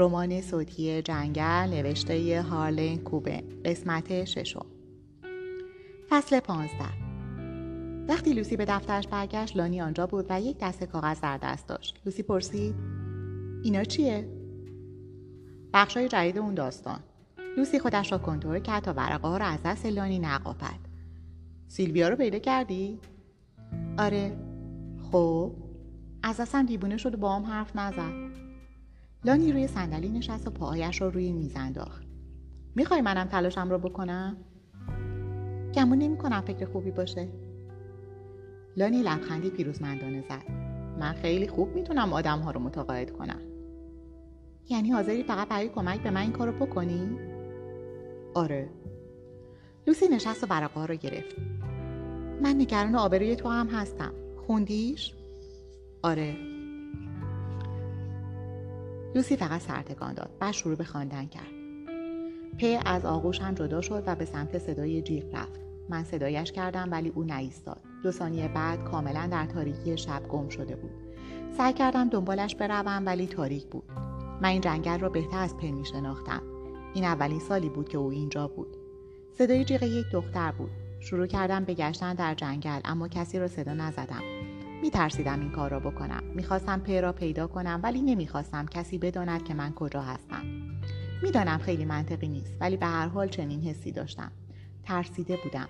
رمان صوتی جنگل نوشته هارلین کوبه قسمت ششم. فصل پانزده. وقتی لوسی به دفترش برگشت لانی آنجا بود و یک دسته کاغذ در دست داشت. لوسی پرسید اینا چیه؟ بخشای جدید اون داستان. لوسی خودش را کنترل کرد تا ورقه ها را از دست لانی نقاپد سیلویا رو پیدا کردی؟ آره. خب. از دستم دیوونه شد و با هم حرف نزد. لانی روی صندلی نشست و پاهایش رو روی میز انداخت. می‌خوای منم تلاشم رو بکنم؟ گمون نمی کنم فکر خوبی باشه. لانی لبخندی پیروزمندانه زد. من خیلی خوب می‌تونم آدم ها رو متقاعد کنم. یعنی حاضری فقط برای کمک به من این کارو بکنی؟ آره. لوسی نشست و رو گرفت. من نگران آبروی تو هم هستم. خوندیش؟ آره. لوسی فقط سرتکان داد. بعد شروع به خواندن کرد. په از آغوش هم جدا شد و به سمت صدای جیغ رفت. من صدایش کردم ولی او نایستاد. دو ثانیه بعد کاملا در تاریکی شب گم شده بود. سعی کردم دنبالش بروم ولی تاریک بود. من این جنگل را بهتر از په می شناختم این اولین سالی بود که او اینجا بود. صدای جیغ یک دختر بود. شروع کردم به گشتن در جنگل اما کسی را صدا نزدم. می ترسیدم این کار را بکنم. می‌خواستم پی را پیدا کنم ولی نمی‌خواستم کسی بداند که من کجا هستم. می‌دانم خیلی منطقی نیست ولی به هر حال چنین حسی داشتم. ترسیده بودم.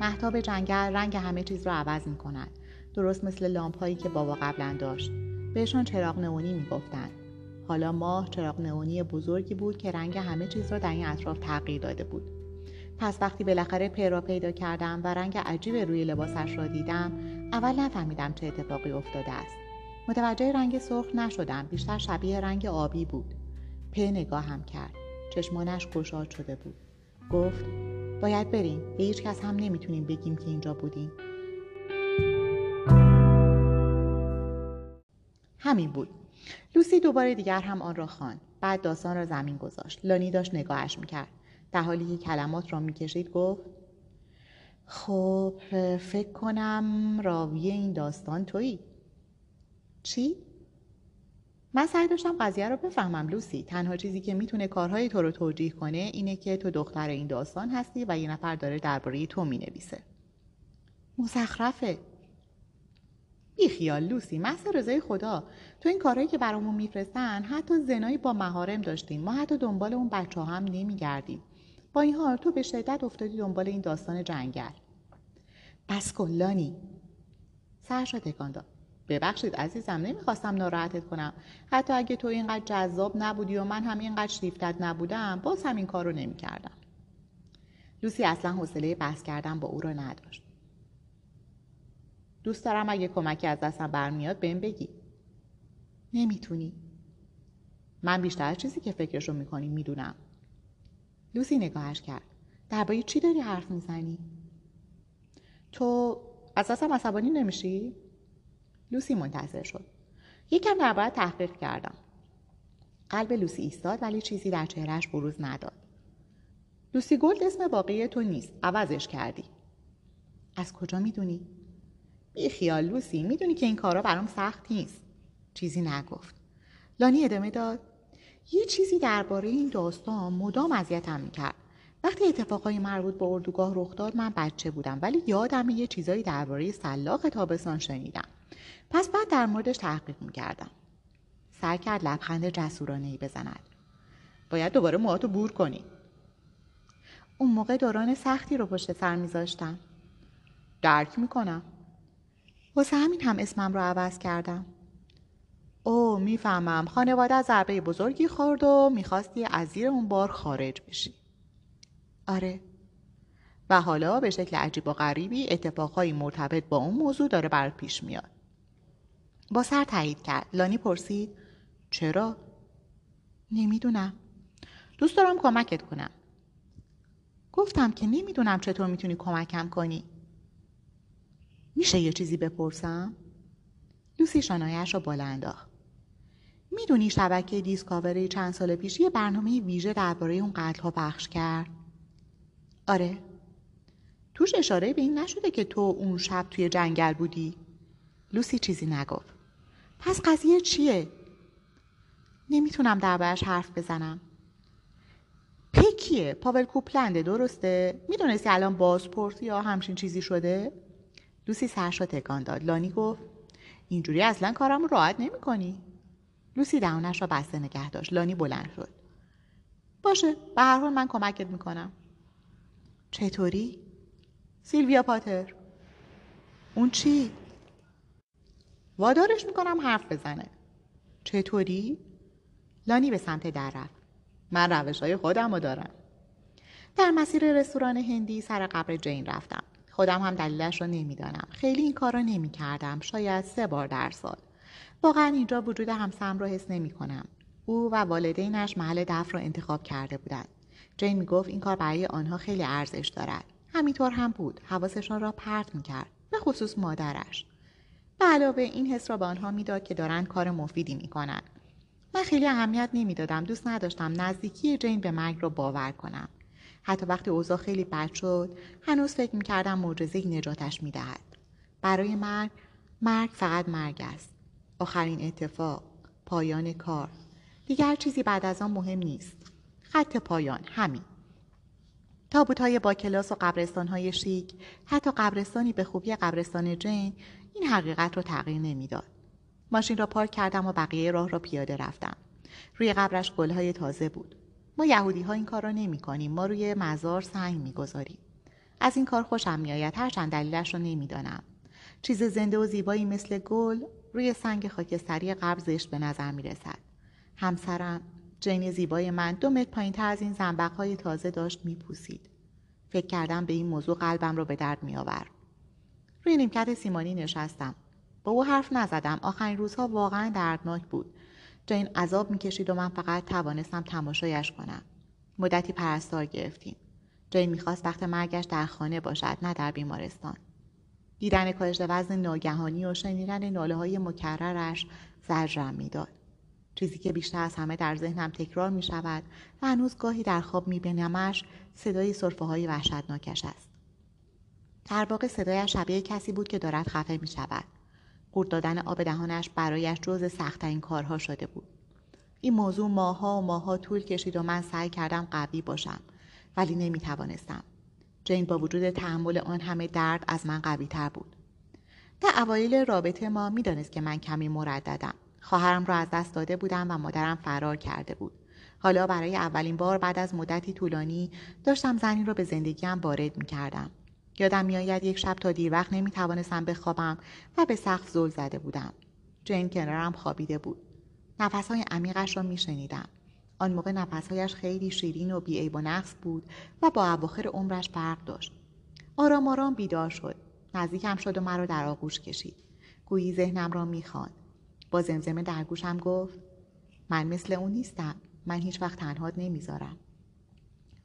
محتاب جنگل رنگ همه چیز را عوض می کند درست مثل لامپ هایی که بابا قبلا داشت. بهشان چراغ نئونی می‌گفتند حالا ماه چراغ نئونی بزرگی بود که رنگ همه چیز را در این اطراف تغییر داده بود. پس وقتی بالاخره پی را پیدا کردم و رنگ عجیب روی لباسش را دیدم اول نفهمیدم چه اتفاقی افتاده است. متوجه رنگ سرخ نشدم بیشتر شبیه رنگ آبی بود. په نگاهم کرد. چشمانش گشاد شده بود. گفت باید بریم. به هیچ کس هم نمی‌تونیم بگیم که اینجا بودیم. همین بود. لوسی دوباره دیگر هم آن را خواند. بعد داستان را زمین گذاشت. لانی داشت نگاهش می‌کرد. در حالی که کلمات را می‌کشید گفت خب فکر کنم راوی این داستان تویی. چی؟ من سعی داشتم قضیه رو بفهمم لوسی. تنها چیزی که می‌تونه کارهای تو رو توجیه کنه اینه که تو دختر این داستان هستی و یه نفر داره درباره تو می‌نویسه. مزخرفه. بی خیال لوسی. محض رضای خدا. تو این کارهایی که برامون میفرستن حتی زنایی با مهارم داشتیم. ما حتی دنبال اون بچه هم نمیگردیم. با این حال تو به شدت افتادی دنبال این داستان جنگل. بس کن لانی سرش را تکان داد ببخشید عزیزم نمی‌خواستم ناراحتت کنم. حتی اگه تو اینقدر جذاب نبودی و من هم اینقدر شیفتت نبودم باز همین کار رو نمی‌کردم. لوسی اصلا حوصله بحث کردن با او را نداشت. دوست دارم اگه کمکی از دستم برمیاد بهم بگی. نمی‌تونی. من بیشتر چیزی که فکرشو می‌کنی می‌دونم. لوسی نگاهش کرد. درباره چی داری حرف می‌زنی؟ تو اساسم عصبانی نمیشی؟ لوسی منتظر شد. یکم درباره تحقیق کردم. قلب لوسی ایستاد ولی چیزی در چهرهش بروز نداد. لوسی گلد اسم واقعی تو نیست. عوضش کردی. از کجا می‌دونی؟ بی خیال لوسی می‌دونی که این کارا برام سخت نیست. چیزی نگفت. لانی ادامه داد. یه چیزی درباره این داستان مدام اذیتم می‌کرد. وقتی اتفاقای مربوط به اردوگاه رخ داد من بچه بودم ولی یادم یه چیزایی درباره سلاخ تابستان شنیدم. پس بعد در موردش تحقیق می‌کردم. سعی کرد لبخند جسورانه ای بزند. باید دوباره موهاتو بور کنی. اون موقع دوران سختی رو پشت سر میذاشتم. درک می‌کنم. واسه همین هم اسمم رو عوض کردم. او می‌فهمم خانواده ضربه بزرگی خورد و می‌خواستی از زیر اون بار خارج بشی. آره. و حالا به شکل عجیب و غریبی اتفاقهایی مرتبط با اون موضوع داره برات پیش میاد. با سر تایید کرد. لانی پرسید چرا؟ نمی‌دونم. دوست دارم کمکت کنم. گفتم که نمی‌دونم چطور می‌تونی کمکم کنی. میشه یه چیزی بپرسم؟ لوسی شانایش را بالا انداخت. می‌دونی شبکه دیسکاوری چند سال پیش یه برنامه ویژه درباره اون قتل ها پخش کرد. آره. توش اشاره به این نشده که تو اون شب توی جنگل بودی. لوسی چیزی نگفت. پس قضیه چیه؟ نمی‌تونم دربارش حرف بزنم. پکیه پاول کوپلنده درسته؟ می‌دونستی الان بازپرس یا همچین چیزی شده؟ لوسی سرش را تکان داد. لانی گفت اینجوری اصلا کارم راحت نمی‌کنی. لوسی دهانش را بسته نگه داشت. لانی بلند شد. باشه به هر حال من کمکت می‌کنم. چطوری؟ سیلویا پاتر. اون چی؟ وادارش می‌کنم حرف بزنه. چطوری؟ لانی به سمت در رفت. من روش های خودم رو دارم. در مسیر رستوران هندی سر قبر جین رفتم. خودم هم دلیلش رو نمی‌دانم. خیلی این کار رو نمی کردم شاید سه بار در سال. واقعا اینجا وجود همسرم رو حس نمی کنم. او و والدینش محل دفن را انتخاب کرده بودند. جین می گفت این کار برای آنها خیلی ارزش دارد. همینطور هم بود. حواسشان را پرت می کرد. به خصوص مادرش. به علاوه این حس را به آنها می‌داد که دارند کار مفیدی می کنند. من خیلی اهمیت نمی‌دادم دوست نداشتم نزدیکی جین به مرگ را باور کنم. حتی وقتی اوضاع خیلی بد شد هنوز فکر می‌کردم معجزهای نجاتش می‌دهد برای مرگ مرگ فقط مرگ است. آخرین اتفاق پایان کار. دیگر چیزی بعد از آن مهم نیست. خط پایان همین. تابوت های با کلاس و قبرستان های شیک حتی قبرستانی به خوبی قبرستان جین این حقیقت رو تغییر نمی‌داد. ماشین را پارک کردم و بقیه راه را پیاده رفتم. روی قبرش گلهای تازه بود. ما یهودی ها این کار را نمی کنیم ما روی مزار سنگ می‌گذاریم. از این کار خوشم میآید. هرچند دلیلش را نمی‌دانم. چیز زنده و زیبایی مثل گل روی سنگ خاکستری زشت به نظر می رسد. همسرم جین زیبای من دو متر پایین از این زنبق های تازه داشت میپوسید. فکر کردم به این موضوع قلبم را به درد می آور. روی نیمکت سیمانی نشستم. با او حرف نزدم. آخرین روزها واقعا دردناک بود. جین عذاب می‌کشید و من فقط توانستم تماشایش کنم. مدتی پرستار گرفتیم. جین می‌خواست وقت مرگش در خانه باشد نه در بیمارستان. دیدن کاهش وزن ناگهانی و شنیدن ناله های مکررش زجرم می‌داد. چیزی که بیشتر از همه در ذهنم تکرار می شود و هنوز گاهی در خواب می بینمش صدای صرفه های وحشتناکش است. در واقع صدایش شبیه کسی بود که دارد خفه می شود. قورت دادن آب دهانش برایش جز سختترین کارها شده بود. این موضوع ماها و ماها طول کشید و من سعی کردم قوی باشم ولی نمی توانستم. جین با وجود تحمل آن همه درد از من قوی تر بود. در اوایل رابطه ما می‌دانست که من کمی مرددم. خواهرم را از دست داده بودم و مادرم فرار کرده بود. حالا برای اولین بار بعد از مدتی طولانی داشتم زنی را به زندگیم وارد می کردم. یادم میآید یک شب تا دیر وقت نمی توانستم بخوابم و به سقف زل زده بودم. جین کنارم خوابیده بود. نفسهای عمیقش را می شنیدم. آن موقع نفسهایش خیلی شیرین و بیعیب و نقص بود و با اواخر عمرش فرق داشت. آرام آرام بیدار شد. نزدیکم شد و مرا در آغوش کشید. گویی ذهنم را می‌خواند. با زمزمه در گوشم گفت من مثل اون نیستم. من هیچ وقت تنهاد نمی‌ذارم.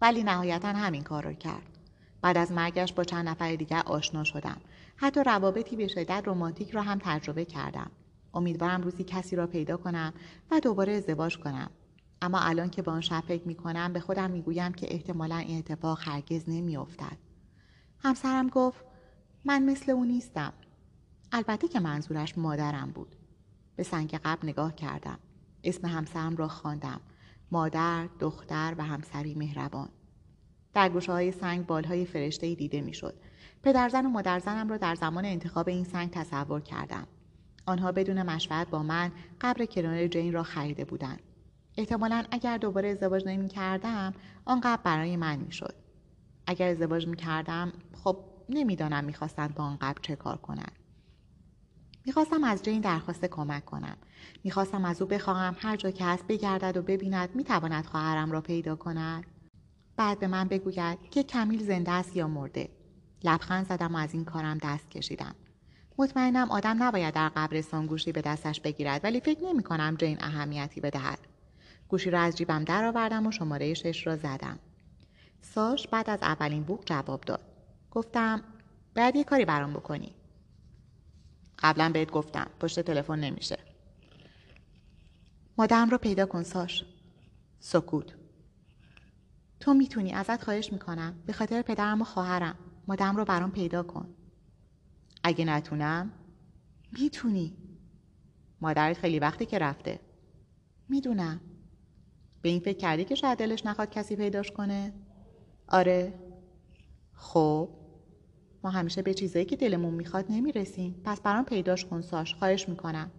ولی نهایتا همین کار را کرد. بعد از مرگش با چند نفر دیگر آشنا شدم. حتی روابطی به شدت رمانتیک را هم تجربه کردم. امیدوارم روزی کسی را پیدا کنم و دوباره ازدواج کنم. اما الان که با آن شب فکر می کنم به خودم می گویم که احتمالا این اتفاق هرگز نمی افتد. همسرم گفت من مثل او نیستم. البته که منظورش مادرم بود. به سنگ قبل نگاه کردم. اسم همسرم را خواندم. مادر، دختر و همسری مهربان. در گوشه های سنگ بالهای فرشته دیده می‌شد. پدرزن و مادرزنم را در زمان انتخاب این سنگ تصور کردم. آنها بدون مشورت با من قبر کنار جین را خریده بودند. احتمالا اگر دوباره ازدواج نمی کردم آن قبل برای من می شد. اگر ازدواج می کردم خب نمی‌دانم می‌خواستند با آن قبل چه کار کنند. می‌خواستم از جین درخواست کمک کنم. می‌خواستم از او بخواهم هر جا که هست بگردد و ببیند می‌تواند خواهرم را پیدا کند. بعد به من بگوید که کمیل زنده است یا مرده. لبخند زدم و از این کارم دست کشیدم. مطمئنم آدم نباید در قبرستان گوشی به دستش بگیرد ولی فکر نمی کنم جین اهمیتی بدهد. گوشی را از جیبم درآوردم و شماره شش را زدم. ساش بعد از اولین بوق جواب داد. گفتم باید یه کاری برام بکنی. قبلا بهت گفتم پشت تلفن نمیشه. مادرم رو پیدا کن ساش. سکوت. تو می‌تونی ازت خواهش می‌کنم به خاطر پدرم و خواهرم مادرم رو برام پیدا کن. اگه نتونم می‌تونی. مادرت خیلی وقتی که رفته. می‌دونم به این فکر کردی که شاید دلش نخواد کسی پیداش کنه؟ آره. خب. ما همیشه به چیزایی که دلمون می‌خواد نمی‌رسیم. پس برام پیداش کن ساش. خواهش می‌کنم.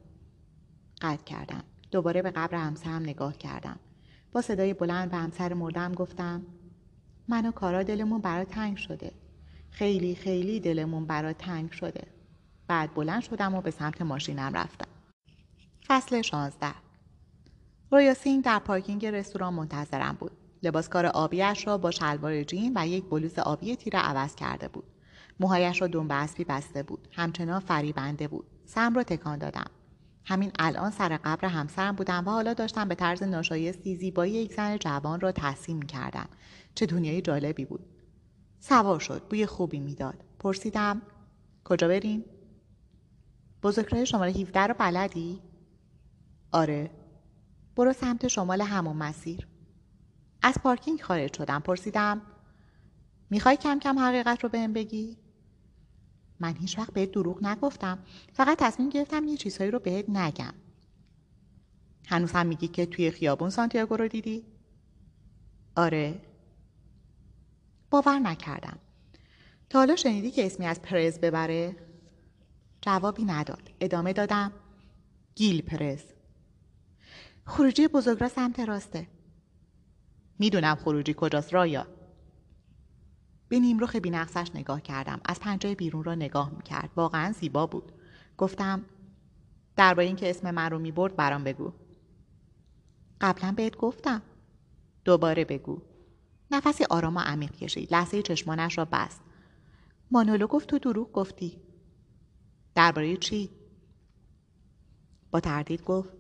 قطع کردم. دوباره به قبر همسرم نگاه کردم. با صدای بلند به همسر مردم گفتم من و کارا دلمون برا تنگ شده. خیلی خیلی دلمون برا تنگ شده. بعد بلند شدم و به سمت ماشینم رفتم. فصل 16 رویاسین در پارکینگ رستوران منتظرم بود. لباس کار آبیش را با شلوار جین و یک بلوز آبی تیره عوض کرده بود. موهایش را دنبه اسبی بسته بود. همچنان فریبنده بود. سم را تکان دادم. همین الان سر قبر همسرم بودم و حالا داشتم به طرز ناشایستی زیبایی یک زن جوان را تحسین کردم. چه دنیای جالبی بود. سوار شد. بوی خوبی می‌داد. پرسیدم کجا بریم؟ بزرگراه شماره 17 رو بلدی؟ آره برو سمت شمال همون مسیر. از پارکینگ خارج شدم. پرسیدم می‌خوای کم کم حقیقت رو بهم بگی؟ من هیچ وقت بهت دروغ نگفتم. فقط تصمیم گرفتم یه چیزهایی رو بهت نگم. هنوز هم میگی که توی خیابون سانتیاگو رو دیدی؟ آره. باور نکردم. تا حالا شنیدی که اسمی از پرز ببره؟ جوابی نداد. ادامه دادم گیل پرز. خروجی بزرگ سمت راسته. می‌دونم خروجی کجاست رایا به نیمروخ بینقصش نگاه کردم. از پنجه بیرون را نگاه می‌کرد. واقعا زیبا بود. گفتم درباره اینکه اسم من رو می‌برد برام بگو. قبلا بهت گفتم. دوباره بگو. نفسی آرام و عمیق کشید. لحظه چشمانش را بست. مانولو گفت تو دروغ گفتی. درباره چی؟ با تردید گفت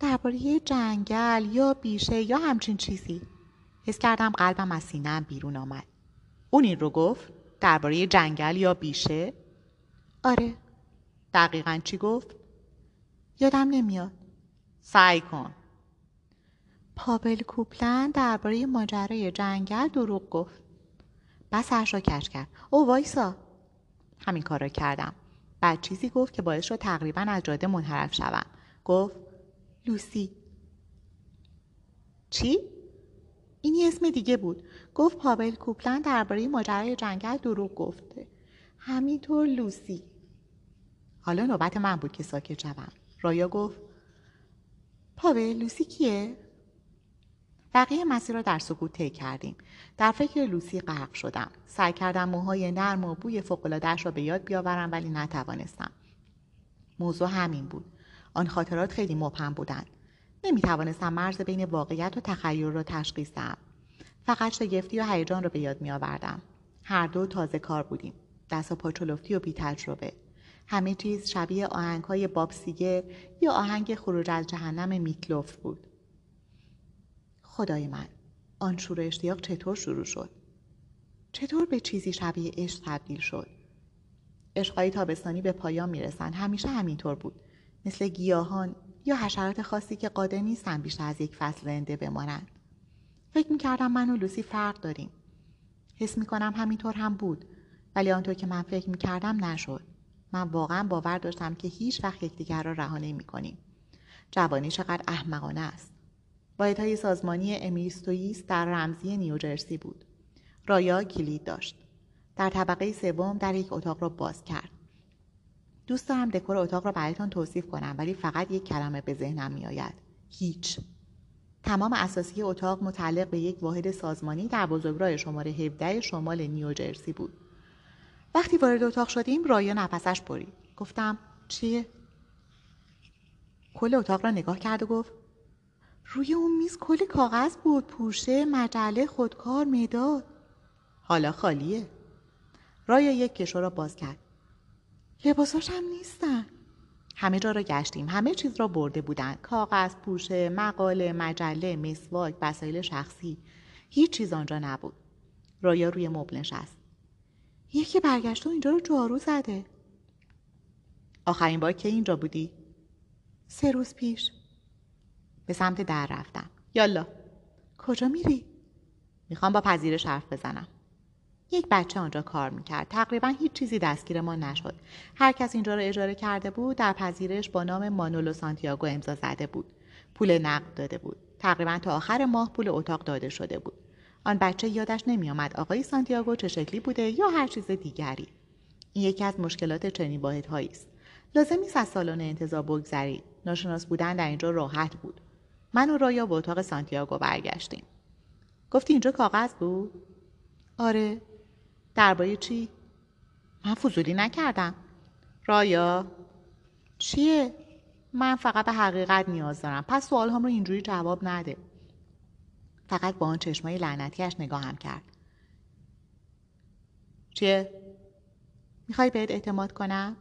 درباره جنگل یا بیشه یا همچین چیزی. حس کردم قلبم از سینهام بیرون آمد. اون این رو گفت درباره جنگل یا بیشه؟ آره. دقیقا چی گفت؟ یادم نمیاد. سعی کن. پابل کوپلن درباره ماجرای جنگل دروغ گفت. بس سرش را کش کرد. او وایسا. همین کار را کردم. بعد چیزی گفت که باعث شد تقریبا از جاده منحرف شوم. گفت لوسی. چی؟ این اسم دیگه بود. گفت پابل کوپلن درباره ماجرای جنگل دروغ گفته. همینطور لوسی. حالا نوبت من بود که ساکت شوم. رایا گفت پابل لوسی کیه؟ بقیه مسیر را در سکوت طی کردیم. در فکر لوسی غرق شدم. سعی کردم موهای نرم و بوی فوقالعادهاش را به یاد بیاورم ولی نتوانستم. موضوع همین بود. آن خاطرات خیلی مبهم بودند. نمی توانستم مرز بین واقعیت و تخیل را تشخیص دهم. فقط شگفتی و هیجان را به یاد می آوردم هر دو تازه کار بودیم. دست و پاچولفتی و بی تجربه همه چیز شبیه آهنگ های باب سیگر یا آهنگ خروج از جهنم میتلوف بود. خدای من آن شور اشتیاق چطور شروع شد؟ چطور به چیزی شبیه عشق تبدیل شد؟ عشقهای تابستانی به پایان می‌رسند. همیشه همینطور بود. مثل گیاهان یا حشرات خاصی که قادر نیستن بیشتر از یک فصل زنده بمانند. فکر می‌کردم من و لوسی فرق داریم. حس می‌کنم همینطور هم بود ولی آنطور که من فکر می‌کردم نشد. من واقعا باور داشتم که هیچ وقت یکدیگر را رها نمی‌کنیم. جوانی چقدر احمقانه است. واحدهای سازمانی امیستویس در رمزی نیوجرسی بود. رایا کلید داشت. در طبقه سوم در یک اتاق را باز کرد. دوست دارم دکور اتاق را برایتان توصیف کنم ولی فقط یک کلمه به ذهنم میآید. هیچ. تمام اساسی اتاق متعلق به یک واحد سازمانی در بزرگراه شماره 17 شمال نیوجرسی بود. وقتی وارد اتاق شدیم رایا نفسش برید. گفتم چیه؟ کل اتاق را نگاه کرد و گفت روی اون میز کلی کاغذ بود پوشه مجله خودکار مداد. حالا خالیه. رایا یک کشو را باز کرد. لباساش هم نیستن. همه جا را گشتیم. همه چیز را برده بودند کاغذ پوشه مقاله مجله مسواک وسایل شخصی. هیچ چیز آنجا نبود. رایا روی مبل نشست. یکی برگشت و اینجا رو جارو زده. آخرین بار که اینجا بودی؟ سه روز پیش. به سمت در رفتم. یالا. کجا میری؟ می‌خوام با پذیرش حرف بزنم. یک بچه آنجا کار می‌کرد. تقریبا هیچ چیزی دستگیر ما نشد. هر کس اینجا را اجاره کرده بود در پذیرش با نام مانولو سانتیاگو امضا زده بود. پول نقد داده بود. تقریبا تا آخر ماه پول اتاق داده شده بود. آن بچه یادش نمیآمد آقای سانتیاگو چه شکلی بوده یا هر چیز دیگری. این یکی از مشکلات چنین واحدهایی است. لازم نیست از سالن انتظار بگذرید ناشناس بودن در اینجا راحت بود. من و رایا به اتاق سانتیاگو برگشتیم. گفتی اینجا کاغذ بود؟ آره. درباره چی؟ من فضولی نکردم. رایا چیه؟ من فقط به حقیقت نیاز دارم. پس سوال هم رو اینجوری جواب نده. فقط با آن چشمای لعنتیش نگاهم کرد. چیه؟ می‌خوای بهت اعتماد کنم؟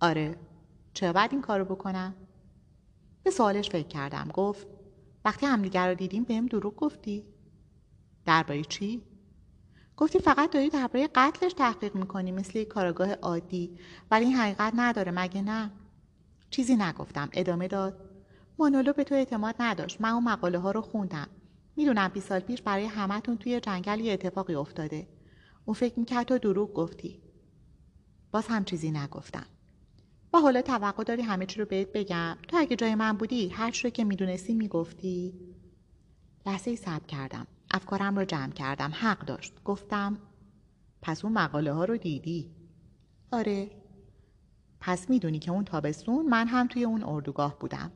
آره. چرا باید این کارو بکنم؟ به سوالش فکر کردم. گفت وقتی همدیگر رو دیدیم بهم دروغ گفتی. درباره چی؟ گفتی فقط داری درباره قتلش تحقیق می‌کنی مثل یک کارگاه عادی. ولی این حقیقت نداره مگه نه؟ چیزی نگفتم ادامه داد. مانولو به تو اعتماد نداشت من اون مقاله ها رو خوندم. می‌دونم 20 سال پیش برای همتون توی جنگل یه اتفاقی افتاده. اون فکر می‌کرد تو دروغ گفتی. باز هم چیزی نگفتم. و حالا توقع داری همه چی رو بهت بگم. تو اگه جای من بودی هر چی که می‌دونستی می‌گفتی. لحظه ای صبر کردم. افکارم رو جمع کردم. حق داشت. گفتم پس اون مقاله ها رو دیدی؟ آره. پس می‌دونی که اون تابستون من هم توی اون اردوگاه بودم.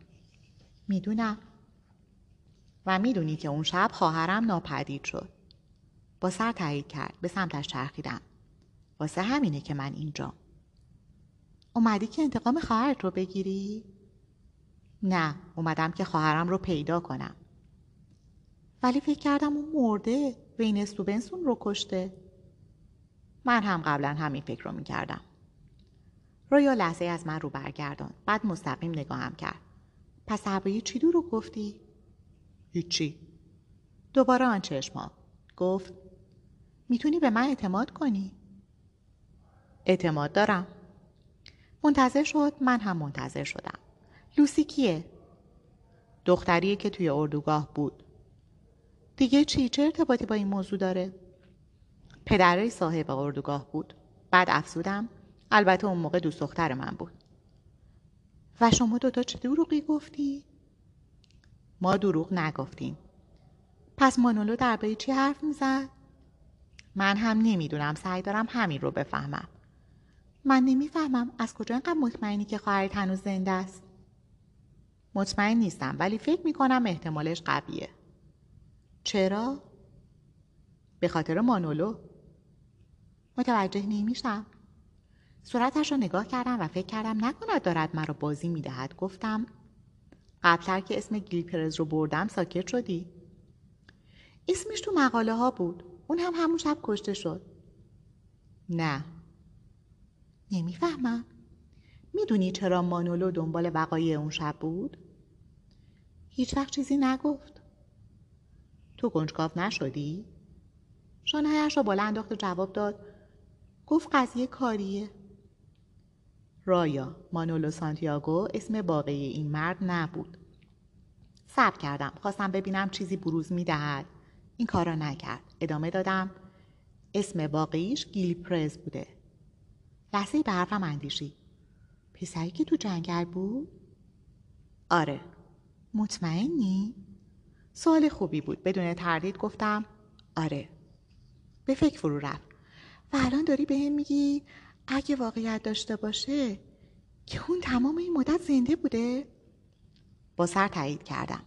می‌دونم. و می‌دونی که اون شب خواهرم ناپدید شد. با سر تایید کرد. به سمتش چرخیدم. واسه همینه که من اینجا. اومدی که انتقام خواهرت رو بگیری؟ نه. اومدم که خواهرم رو پیدا کنم. ولی فکر کردم اون مرده وین استوبنسون رو کشته. من هم قبلا همین فکر رو می‌کردم. رویا لحظه از من رو برگردان. بعد مستقیم نگاهم کرد. پس درباره چی رو گفتی؟ هیچی. دوباره آن چشما گفت می‌تونی به من اعتماد کنی؟ اعتماد دارم. منتظر شد من هم منتظر شدم. لوسی کیه؟ دختریه که توی اردوگاه بود. دیگه چی؟ چه ارتباطی با این موضوع داره؟ پدرای صاحب اردوگاه بود. بعد افسودم البته اون موقع دوست دختر من بود. و شما دوتا چه دروغی گفتی؟ ما دروغ نگفتیم. پس مانولو درباره چی حرف می‌زد؟ من هم نمی‌دونم. سعی دارم همین رو بفهمم. من نمی‌فهمم از کجا اینقدر مطمئنی که خواهرت هنوز زنده است. مطمئن نیستم ولی فکر می‌کنم احتمالش قویه. چرا؟ به خاطر مانولو. متوجه نمیشم. صورتش را نگاه کردم و فکر کردم نکند دارد مرا بازی می‌دهد. گفتم قبلتر که اسم گیلپرز رو بردم ساکت شدی؟ اسمش تو مقاله ها بود. اون هم همون شب کشته شد. نه. نمی‌فهمم. می‌دونی چرا مانولو دنبال وقایع اون شب بود؟ هیچ وقت چیزی نگفت. تو گنجکاو نشدی؟ شانهایش را بالا انداخت و جواب داد گفت قضیه کاریه. رایا مانولو سانتیاگو اسم واقعی این مرد نبود. صبر کردم خواستم ببینم چیزی بروز می‌دهد. این کار را نکرد. ادامه دادم اسم واقعیش گیلپرز بوده. لحظه به حرفم اندیشی. پسری که تو جنگل بود؟ آره. مطمئنی؟ سوال خوبی بود. بدون تردید گفتم آره. به فکر فرو رفت. و الان داری به هم میگی اگه واقعیت داشته باشه که اون تمام این مدت زنده بوده؟ با سر تایید کردم.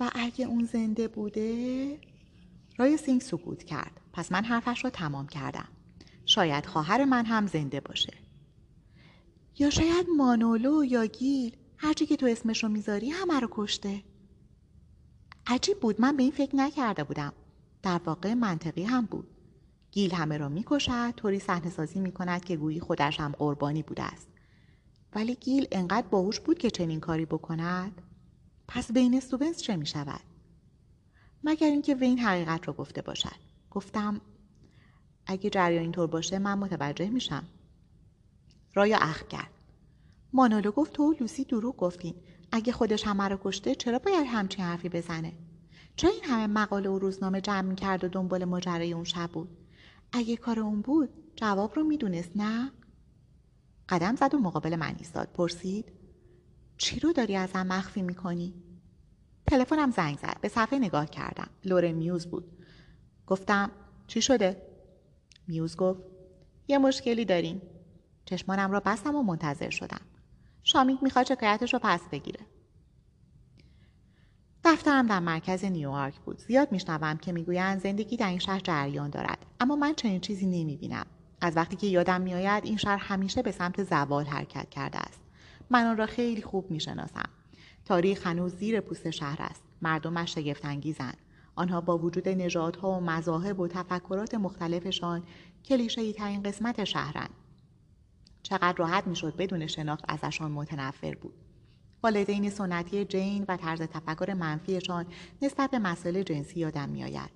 و اگه اون زنده بوده رای سینگ سکوت کرد. پس من حرفش رو تمام کردم. شاید خواهر من هم زنده باشه. یا شاید مانولو یا گیل هرچی که تو اسمش رو می‌ذاری همه رو کشته. عجیب بود. من به این فکر نکرده بودم. در واقع منطقی هم بود. گیل همه را می‌کشد طوری صحنه سازی می‌کند که گویی خودش هم قربانی بوده است. ولی گیل انقدر باهوش بود که چنین کاری بکند. پس بین استوبنس چه می‌شود؟ مگر اینکه وین حقیقت را گفته باشد. گفتم اگه جریان اینطور باشه من متوجه میشم. رایا اخ کرد. مانولو گفت تو لوسی دروغ گفتین اگه خودش همه رو کشته چرا باید همچین حرفی بزنه؟ چرا این همه مقاله و روزنامه جمع کرد و دنبال ماجرای اون شب بود؟ اگه کار اون بود جواب رو می‌دونست نه؟ قدم زد و مقابل من ایستاد. پرسید چی رو داری ازم مخفی می‌کنی؟ تلفنم زنگ زد. به صفحه نگاه کردم. لورن میوز بود. گفتم چی شده؟ میوز گفت یه مشکلی داریم. چشمانم را بستم و منتظر شدم. شامیک می‌خواد شکایتش رو پس بگیره. دفترم در مرکز نیویورک بود. زیاد میشنوم که می‌گویند زندگی در این شهر جریان دارد. اما من چنین چیزی نمی‌بینم. از وقتی که یادم میآید این شهر همیشه به سمت زوال حرکت کرده است. من آن را خیلی خوب می‌شناسم. تاریخ هنوز زیر پوست شهر است. مردمش شگفتانگیزند آنها با وجود نژادها و مذاهب و تفکرات مختلفشان کلیشهای ترین قسمت شهرند. چقدر راحت می‌شد بدون شناخت ازشان متنفر بود. والدین سنتی جین و طرز تفکر منفیشان نسبت به مسائل جنسی یادم میآید.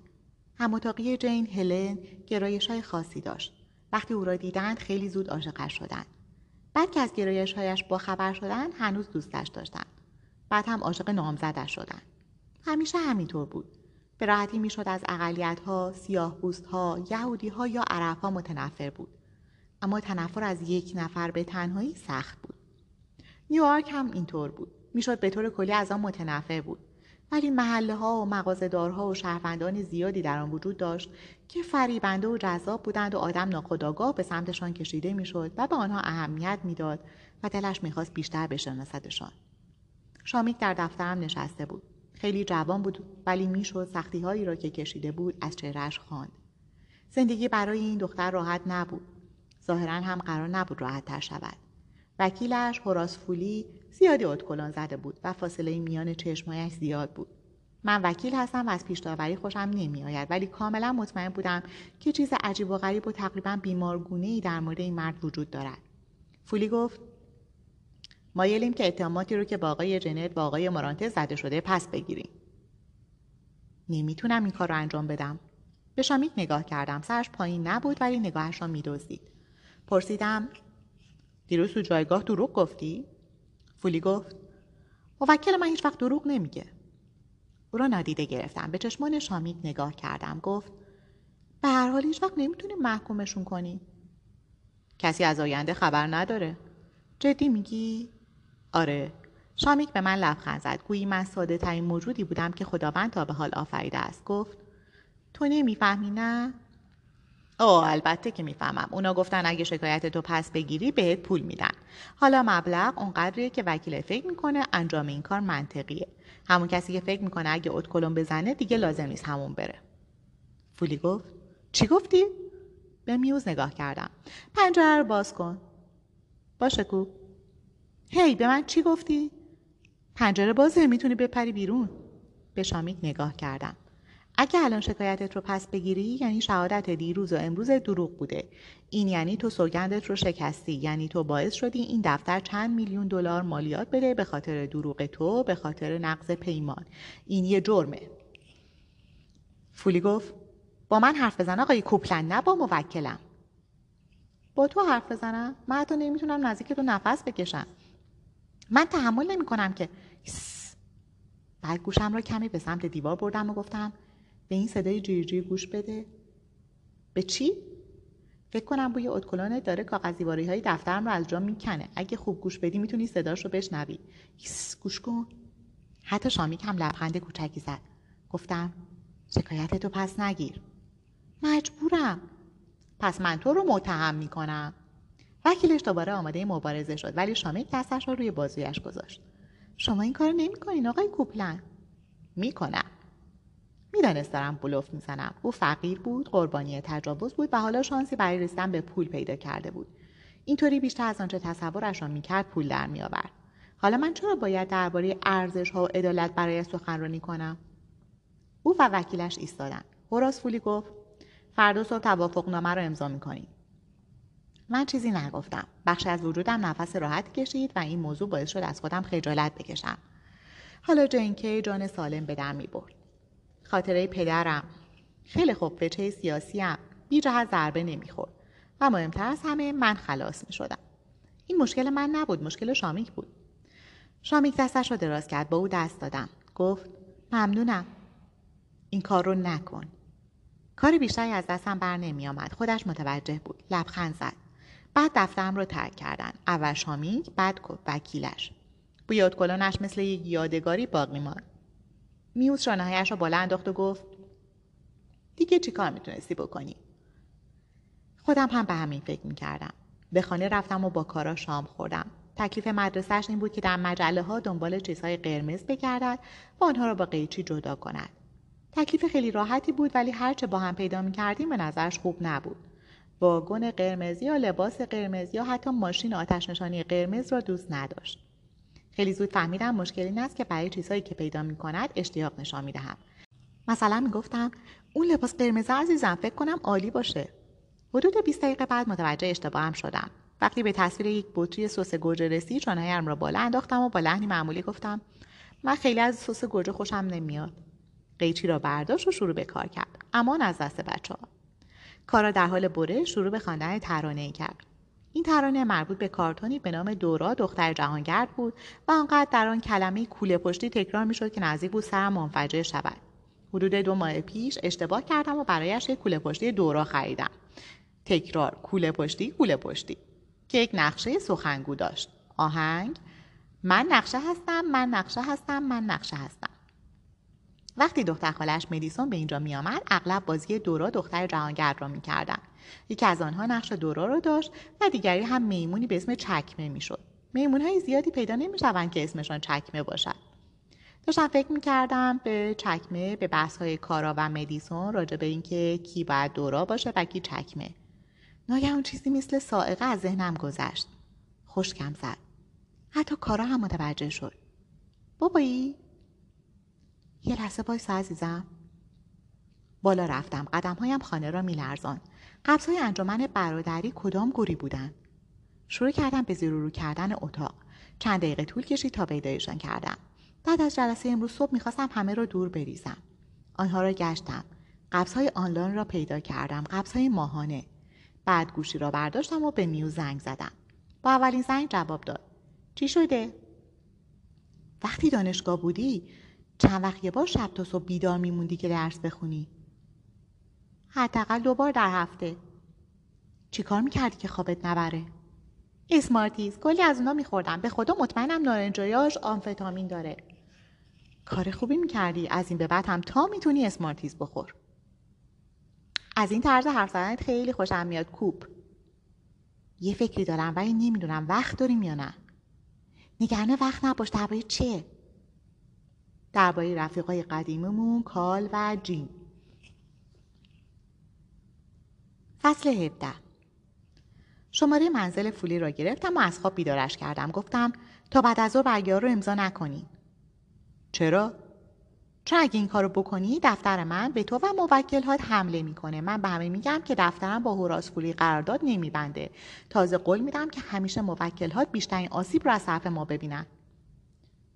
هماتاقی جین هلن گرایش های خاصی داشت. وقتی او را دیدند خیلی زود عاشقش شدند. بعد که از گرایشهایش با خبر شدند هنوز دوستش داشتند. بعد هم عاشق نامزدش شدند. همیشه همینطور بود. به راحتی می‌شد از اقلیت ها، سیاه ها، یهودی ها یا عرب ها متنفر بود. اما تنفر از یک نفر به تنهایی سخت بود. نیویورک هم اینطور بود. می‌شد به طور کلی از آن متنفر بود. ولی محله ها و مغازهدارها و شهروندان زیادی در آن وجود داشت که فریبنده و جذاب بودند و آدم ناخداگاه به سمتشان کشیده می‌شد و به آنها اهمیت می‌داد و دلش می‌خواست بیشتر بشناسدشان شامیک در دفترم نشسته بود خیلی جوان بود ولی می‌شد سختی هایی را که کشیده بود از چهرهش خواند زندگی برای این دختر راحت نبود ظاهرا هم قرار نبود راحت تر شود. وکیلش هراس فولی زیادی ادکلان زده بود و فاصله میان چشمایش زیاد بود. من وکیل هستم و از پیش داوری خوشم نمیآید ولی کاملا مطمئن بودم که چیز عجیب و غریب و تقریبا بیمارگونه ای در مورد این مرد وجود دارد. فولی گفت مایلیم که اتهاماتی رو که با آقای جنت و آقای مرانته زده شده پس بگیریم. نمی‌تونم این کار رو انجام بدم. به شامیک نگاه کردم. سرش پایین نبود ولی نگاهش را میدزدید. پرسیدم. دیروز تو جایگاه دروغ گفتی؟ فولی گفت موکل من هیچ وقت دروغ نمیگه. او را نادیده گرفتم. به چشمان شامیک نگاه کردم. گفت به هر حال هیچ وقت نمی‌تونیم محکومشون کنی. کسی از آینده خبر نداره. جدی میگی؟ آره. شامیک به من لبخند زد. گویی من ساده ترین موجودی بودم که خداوند تا به حال آفریده است. گفت تو نمی‌فهمی نه؟ اوه البته که می‌فهمم. اونا گفتن اگه شکایت تو پس بگیری بهت پول میدن. حالا مبلغ اونقدریه که وکیل فکر می‌کنه انجام این کار منطقیه. همون کسی که فکر می‌کنه اگه ات بزنه دیگه لازم نیست همون بره. فولی گفت؟ چی گفتی؟ به میوز نگاه کردم. پنجره رو باز کن. باشه کو. هی به من چی گفتی؟ پنجره بازه می‌تونی بپری بیرون. به شامیک نگاه کردم. اگه الان شکایتت رو پس بگیری یعنی شهادت دیروز و امروز دروغ بوده. این یعنی تو سوگندت رو شکستی یعنی تو باعث شدی این دفتر چند میلیون دلار مالیات بده به خاطر دروغ تو به خاطر نقض پیمان. این یه جرمه. فولی گفت با من حرف بزن آقای کوپلن نه با موکلم. با تو حرف بزنم؟ من حتی نمی‌تونم نزدیک تو نفس بکشم. من تحمل نمی کنم که بعد گوشم را کمی به سمت دیوار بردم و گفتم به این صدای جیرجی گوش بده. به چی؟ فکر کنم بوی ادکلانه داره کاغذیواری های دفترم رو از جا می‌کنه. اگه خوب گوش بدی می‌تونی صداش رو بشنوی. گوش کن. حتی شامیک هم لبخند کوچکی زد. گفتم شکایت تو پس نگیر. مجبورم. پس من تو رو متهم می‌کنم. وکیلش دوباره آماده مبارزه شد ولی شامیک دستش رو روی بازویش گذاشت. شما این کار نمی‌کنین آقای کوپلن. می‌کنم. می‌دانست دارم بلوف می‌زنم. او فقیر بود قربانی تجاوز بود و حالا شانسی برای رسیدن به پول پیدا کرده بود. اینطوری بیشتر از آنچه تصورش را می‌کرد پول در میآورد. حالا من چرا باید درباره ارزش ها و عدالت برای سخنرانی کنم؟ او و وکیلش ایستادند. هوراس فولی گفت فردا صبح توافقنامه را امضا می‌کنیم من چیزی نگفتم. بخشی از وجودم نفس راحت کشید و این موضوع باعث شد از خودم خجالت بکشم. حالا جنکی جان سالم به در می برد خاطره پدرم. خیلی خوب فچه سیاسیم بی جهت ضربه نمی‌خورد. و مهمتر از همه من خلاص می شدم. این مشکل من نبود مشکل شامیک بود. شامیک دستش را دراز کرد با او دست دادم. گفت ممنونم. این کار رو نکن. کار بیشتری از دستم بر نمی آمد. خودش متوجه بود. لبخند زد. بعد دفترم رو ترک کردن. اول شامیک بعد وکیلش. بوی اتکلونش مثل یک یادگاری باقی ماند. میوز شانههایش را بالا انداخت و گفت دیگه چی کار می‌تونستی بکنی؟ خودم هم به همین فکر می‌کردم. به خانه رفتم و با کارا شام خوردم. تکلیف مدرسهش این بود که در مجله ها دنبال چیزهای قرمز بگردد و آنها را با قیچی جدا کند. تکلیف خیلی راحتی بود ولی هرچه با هم پیدا می‌کردیم به نظرش خوب نبود. واگن قرمز یا لباس قرمز یا حتی ماشین آتش نشانی قرمز را دوست نداشت. خیلی زود فهمیدم مشکل این است که برای چیزهایی که پیدا می کند اشتیاق نشان می دهم. مثلا می گفتم اون لباس قرمز عزیزم فکر کنم عالی باشه. حدود 20 دقیقه بعد متوجه اشتباهم شدم. وقتی به تصویر یک بطری سس گوجه رسید چانهایم را بالا انداختم و با لحنی معمولی گفتم من خیلی از سس گوجه خوشم نمیاد. قیچی را برداشت و شروع به کار کرد. امان از دست بچه ها. کارا در حال بره شروع به خواندن ترانه کرد. این ترانه مربوط به کارتونی به نام دورا دختر جهانگرد بود و آنقدر در آن کلمه کوله پشتی تکرار می‌شد که نزدیک بود سرم منفجر شود. حدود دو ماه پیش اشتباه کردم و برایش یک کوله پشتی دورا خریدم. تکرار کوله پشتی کوله پشتی. که یک نقشه سخنگو داشت. آهنگ من نقشه هستم من نقشه هستم من نقشه هستم. وقتی دختر خالش مدیسون به اینجا می آمد اغلب بازی دورا دختر جهانگرد را می‌کردند یکی از آنها نقش دورا را داشت و دیگری هم میمونی به اسم چکمه می‌شد. میمون های زیادی پیدا نمی‌شوند که اسمشان چکمه باشد. داشتم فکر می‌کردم به چکمه به بحث های کارا و مدیسون راجع به اینکه کی باید دورا باشه و کی چکمه. اون چیزی مثل سائقه از ذهنم گذشت. خوشکم زد. حتی کارا هم متوجه شد. بابایی یه لحظه وایس عزیزم. بالا رفتم. قدمهایم خانه را میلرزان. قبض های انجمن برادری کدام گوری بودند شروع کردم به زیر رو کردن اتاق. چند دقیقه طول کشید تا پیدایشان کردم. بعد از جلسه امروز صبح می‌خواستم همه را دور بریزم. آنها را گشتم. قبض های آنلاین را پیدا کردم. قبض های ماهانه. بعد گوشی را برداشتم و به میو زنگ زدم. با اولین زنگ جواب داد. چی شده؟ وقتی دانشگاه بودی چند وقت یه بار شب تا صبح بیدار میموندی که درس بخونی؟ حداقل دو بار در هفته. چیکار می‌کردی که خوابت نبره؟ اسمارتیز کلی از اونا میخوردم. به خدا مطمئنم نارنجایاش آمفتامین داره. کار خوبی می‌کردی. از این به بعد هم تا می‌تونی اسمارتیز بخور. از این طرز حرف زدنت خیلی خوشم میاد کوپ یه فکری دارم ولی نمی‌دونم وقت داریم یا نه. نگران وقت نباش درباره چیه درباره رفیقای قدیممون کال و جیم فصل 17 شماره منزل فولی را گرفتم و از خواب بیدارش کردم. گفتم تا بعد از ظهر رو امضا نکنی چرا؟ چون اگه این کارو بکنی دفتر من به تو و موکل حمله می‌کنه. من به همه میگم که دفترم با هوراس فولی قرارداد نمیبنده. تازه قول میدم که همیشه موکل بیشترین آسیب رو از طرف ما ببینن.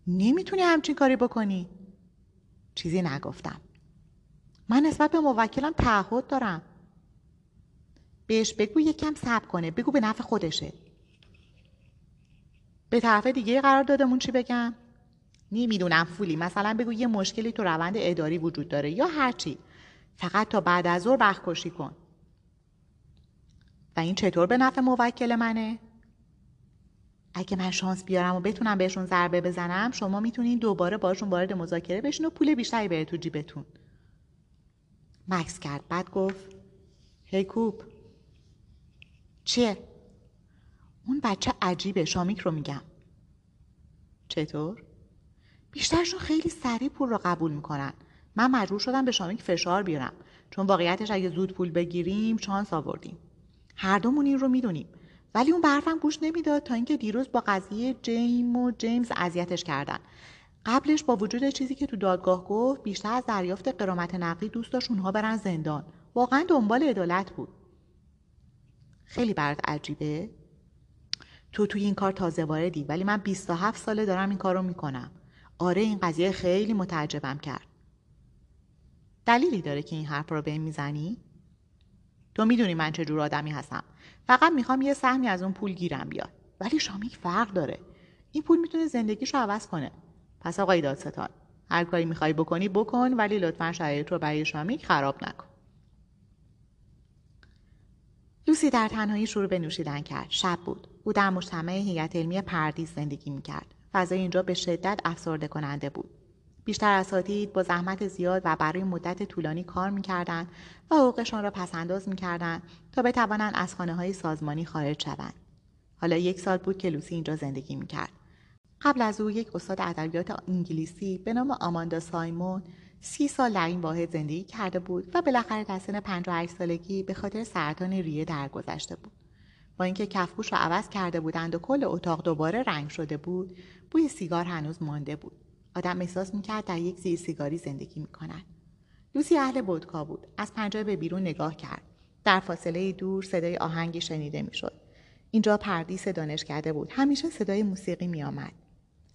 نمی‌تونی همچین کاری بکنی. چیزی نگفتم. من نسبت به موکلم تعهد دارم. بهش بگو یکم صبر کنه. بگو به نفع خودشه. به طرف دیگه قرار دادمون چی بگم؟ نمی‌دونم فولی. مثلا بگو یه مشکلی تو روند اداری وجود داره یا هرچی فقط تا بعد از ظهر وقت کشی کن. و این چطور به نفع موکل منه؟ اگه من شانس بیارم و بتونم بهشون ضربه بزنم شما می‌تونین دوباره باشون وارد مذاکره بشین و پول بیشتری بره تو جیبتون. مکس کرد. بعد گفت هی کوپ چیه؟ اون بچه عجیبه شامیک رو میگم. چطور؟ بیشترشون خیلی سریع پول رو قبول می‌کنن. من مجبور شدم به شامیک فشار بیارم. چون واقعیتش اگه زود پول بگیریم شانس آوردیم. هر دومون این رو می‌دونیم. ولی اون برفم گوش نمی‌داد تا اینکه دیروز با قضیه جیم و جیمز اذیتش کردن. قبلش با وجود چیزی که تو دادگاه گفت بیشتر از دریافت قرامت نقدی دوست داشت اونها برن زندان. واقعا دنبال عدالت بود. خیلی برات عجیبه. تو توی این کار تازه واردی ولی من 27 ساله دارم این کار رو می‌کنم. آره این قضیه خیلی متعجبم کرد. دلیلی داره که این حرف رو به می‌زنی؟ تو می‌دونی من چه جور آدمی هستم. فقط می‌خوام یه سهمی از اون پول گیرم بیاد. ولی شامیک فرق داره. این پول می‌تونه زندگیش رو عوض کنه. پس آقای دادستان هر کاری می‌خوای بکنی بکن ولی لطفا شرایط رو برای شامیک خراب نکن. لوسی در تنهایی شروع به نوشیدن کرد. شب بود. او در مجتمع هیئت علمی پردیس زندگی می‌کرد. فضای اینجا به شدت افسرده کننده بود. بیشتر اساتید با زحمت زیاد و برای مدت طولانی کار می‌کردند و حقوقشان را پسنداز می‌کردند تا بتوانند از خانه های سازمانی خارج شوند. حالا یک سال بود که لوسی اینجا زندگی می‌کرد. قبل از او یک استاد ادبیات انگلیسی به نام آماندا سایمون سی سال در این واحد زندگی کرده بود و بالاخره در سن 58 سالگی به خاطر سرطان ریه درگذشته بود. با اینکه کفپوش را عوض کرده بودند و کل اتاق دوباره رنگ شده بود بوی سیگار هنوز مانده بود. آدم احساس می‌کرد در یک زیر سیگاری زندگی می‌کند. لوسی اهل بودکا بود. از پنجره به بیرون نگاه کرد. در فاصله دور صدای آهنگی شنیده می‌شد. اینجا پردیس دانشکده بود. همیشه صدای موسیقی میآمد.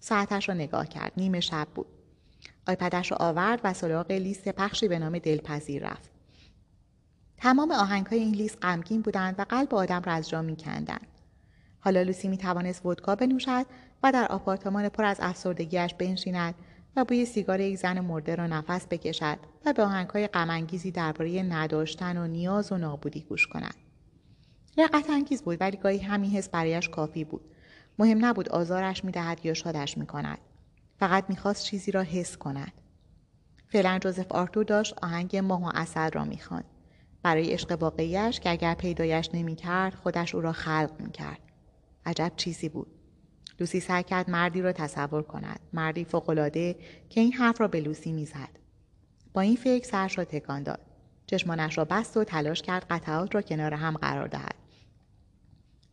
ساعتش را نگاه کرد. نیمه شب بود. آیپدش را آورد و سراغ لیست پخشی به نام دلپذیر رفت. تمام آهنگ های این لیست غمگین بودند و قلب آدم را از جا میکندند. حالا لوسی می توانست ودکا بنوشد و در آپارتمان پر از افسردگیش بنشیند و بوی سیگار یک زن مرده را نفس بکشد و به آهنگهای غمانگیزی درباره نداشتن و نیاز و نابودی گوش کند. رقت انگیز بود ولی گاهی همین حس برایش کافی بود. مهم نبود آزارش می‌دهد یا شادش می‌کند. فقط می‌خواست چیزی را حس کند. فعلا جوزف آرتور داشت آهنگ ماه و اصل را می‌خواند. برای عشق واقعیش که اگر پیدایش نمی‌کرد خودش او را خلق می‌کرد. عجب چیزی بود. لوسی سعی کرد مردی را تصور کند. مردی فوقالعاده که این حرف را به لوسی می‌زد. با این فکر سرش را تکان داد. چشمانش را بست و تلاش کرد قطعات را کنار هم قرار دهد.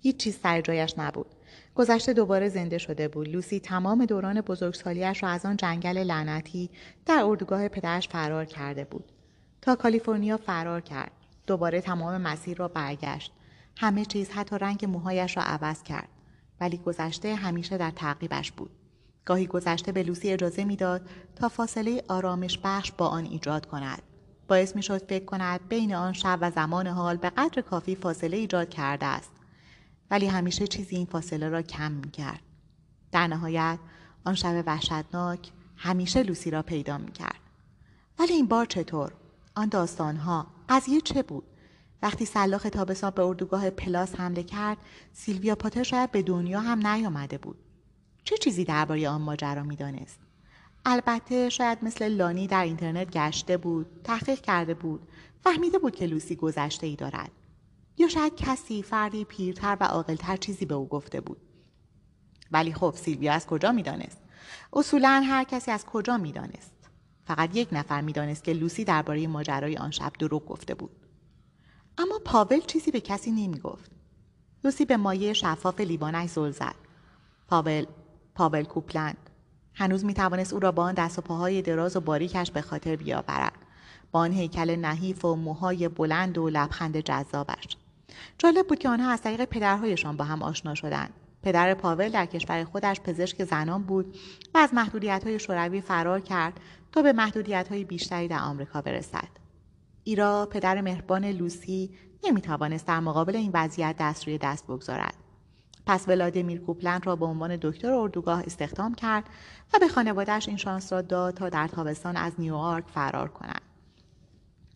هیچ چیز سر جایش نبود. گذشته دوباره زنده شده بود. لوسی تمام دوران بزرگسالیش را از آن جنگل لعنتی در اردوگاه پدرش فرار کرده بود. تا کالیفرنیا فرار کرد. دوباره تمام مسیر را برگشت. همه چیز حتی رنگ موهایش را عوض کرد. ولی گذشته همیشه در تعقیبش بود. گاهی گذشته به لوسی اجازه می‌داد تا فاصله آرامش بخش با آن ایجاد کند. باعث می‌شد فکر کند بین آن شب و زمان حال به قدر کافی فاصله ایجاد کرده است. ولی همیشه چیزی این فاصله را کم می‌کرد. در نهایت آن شب وحشتناک همیشه لوسی را پیدا می‌کرد. ولی این بار چطور؟ آن داستانها قضیه چه بود؟ وقتی سلاخ تابستان به اردوگاه پلاس حمله کرد سیلویا پاتر شاید به دنیا هم نیامده بود. چه چیزی درباره آن ماجرا می‌دانست؟ البته شاید مثل لانی در اینترنت گشته بود تحقیق کرده بود فهمیده بود که لوسی گذشته ای دارد. یا شاید کسی فردی پیرتر و عاقلتر چیزی به او گفته بود. ولی خب سیلویا از کجا می‌دانست؟ اصولا هر کسی از کجا می‌دانست؟ فقط یک نفر می‌دانست که لوسی درباره ماجرای آن شب دروغ گفته بود. اما پاول چیزی به کسی نمی‌گفت. لوسی به مایه شفاف لیوانش زل زد. پاول پاول کوپلند. هنوز می توانست او را با آن دست و پاهای دراز و باریکش به خاطر بیاورد. با آن هیکل نحیف و موهای بلند و لبخند جذابش. جالب بود که آنها از طریق پدرهایشان با هم آشنا شدند. پدر پاول در کشور خودش پزشک زنان بود و از محدودیت های شوروی فرار کرد تا به محدودیت های بیشتری در آمریکا برسد. ایرا پدر مهربان لوسی نمی توانست در مقابل این وضعیت دست روی دست بگذارد پس ولادیمیر کوپلند را به عنوان دکتر اردوگاه استخدام کرد و به خانوادهش این شانس را داد تا در تابستان از نیویورک فرار کنند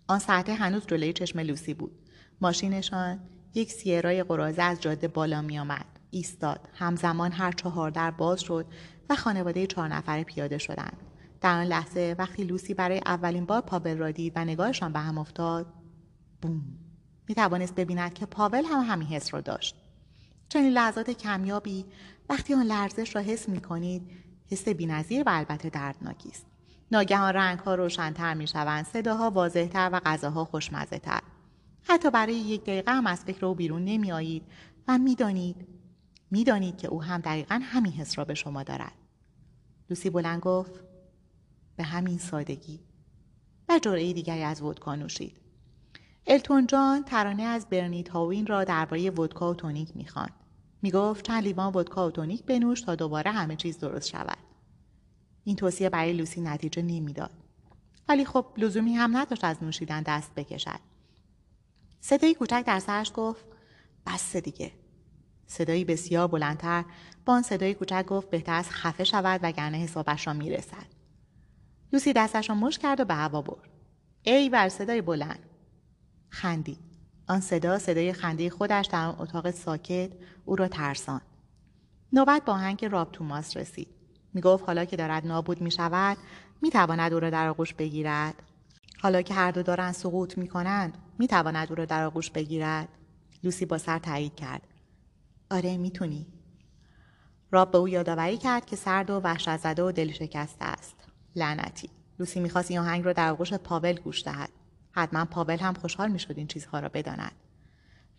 آن ساعته هنوز جلوی چشم لوسی بود ماشینشان یک سیرای قرازه از جاده بالا می آمد. ایستاد. همزمان هر چهار در باز شد و خانواده چهار نفره پیاده شدند. در آن لحظه وقتی لوسی برای اولین بار پاول را دید و نگاهشان به هم افتاد بوم! می توانست ببیند که پاول هم همین حس را داشت. چنین لحظات کمیابی وقتی آن لرزش را حس می کنید حس بینظیر و البته دردناکی است. ناگهان رنگ ها روشنتر می شوند صداها واضحتر و غذاها خوشمزه تر حتی برای یک دقیقه هم از فکر او بیرون نمی آیید و می‌دانید می‌دانید که او هم دقیقا همین حس را به شما دارد. لوسی بلند گفت به همین سادگی. و جرعه دیگری از ودکا نوشید. التون جان ترانه از برنی تاوین را درباره ودکا و تونیک می‌خواند. می‌گفت چند لیوان ودکا و تونیک بنوش تا دوباره همه چیز درست شود. این توصیه برای لوسی نتیجه نمی‌داد ولی خب لزومی هم نداشت از نوشیدن دست بکشد. صدای کوچک در سرش گفت بس دیگه. صدایی بسیار بلندتر با آن صدای کوچک گفت بهتر از خفه شود وگرنه حسابش را می‌رسد. لوسی دستش را مش کرد و به هوا برد. ای بر صدای بلند. خندی آن صدا صدای خنده خودش در آن اتاق ساکت او را ترسان نوبت با هنگ راب توماس رسید. می‌گفت حالا که دارد نابود می شود می تواند او را در آغوش بگیرد. حالا که هر دو دارند سقوط می کنند می تواند او را در آغوش بگیرد. لوسی با سر تایید کرد. آره می‌تونی. راب به او یادآوری کرد که سرد و وحشت زده و دل شکسته است. لعنتی. لوسی می‌خواست این آهنگ را در آغوش پاول گوش دهد. حتما پاول هم خوشحال می‌شد این چیزها را بداند.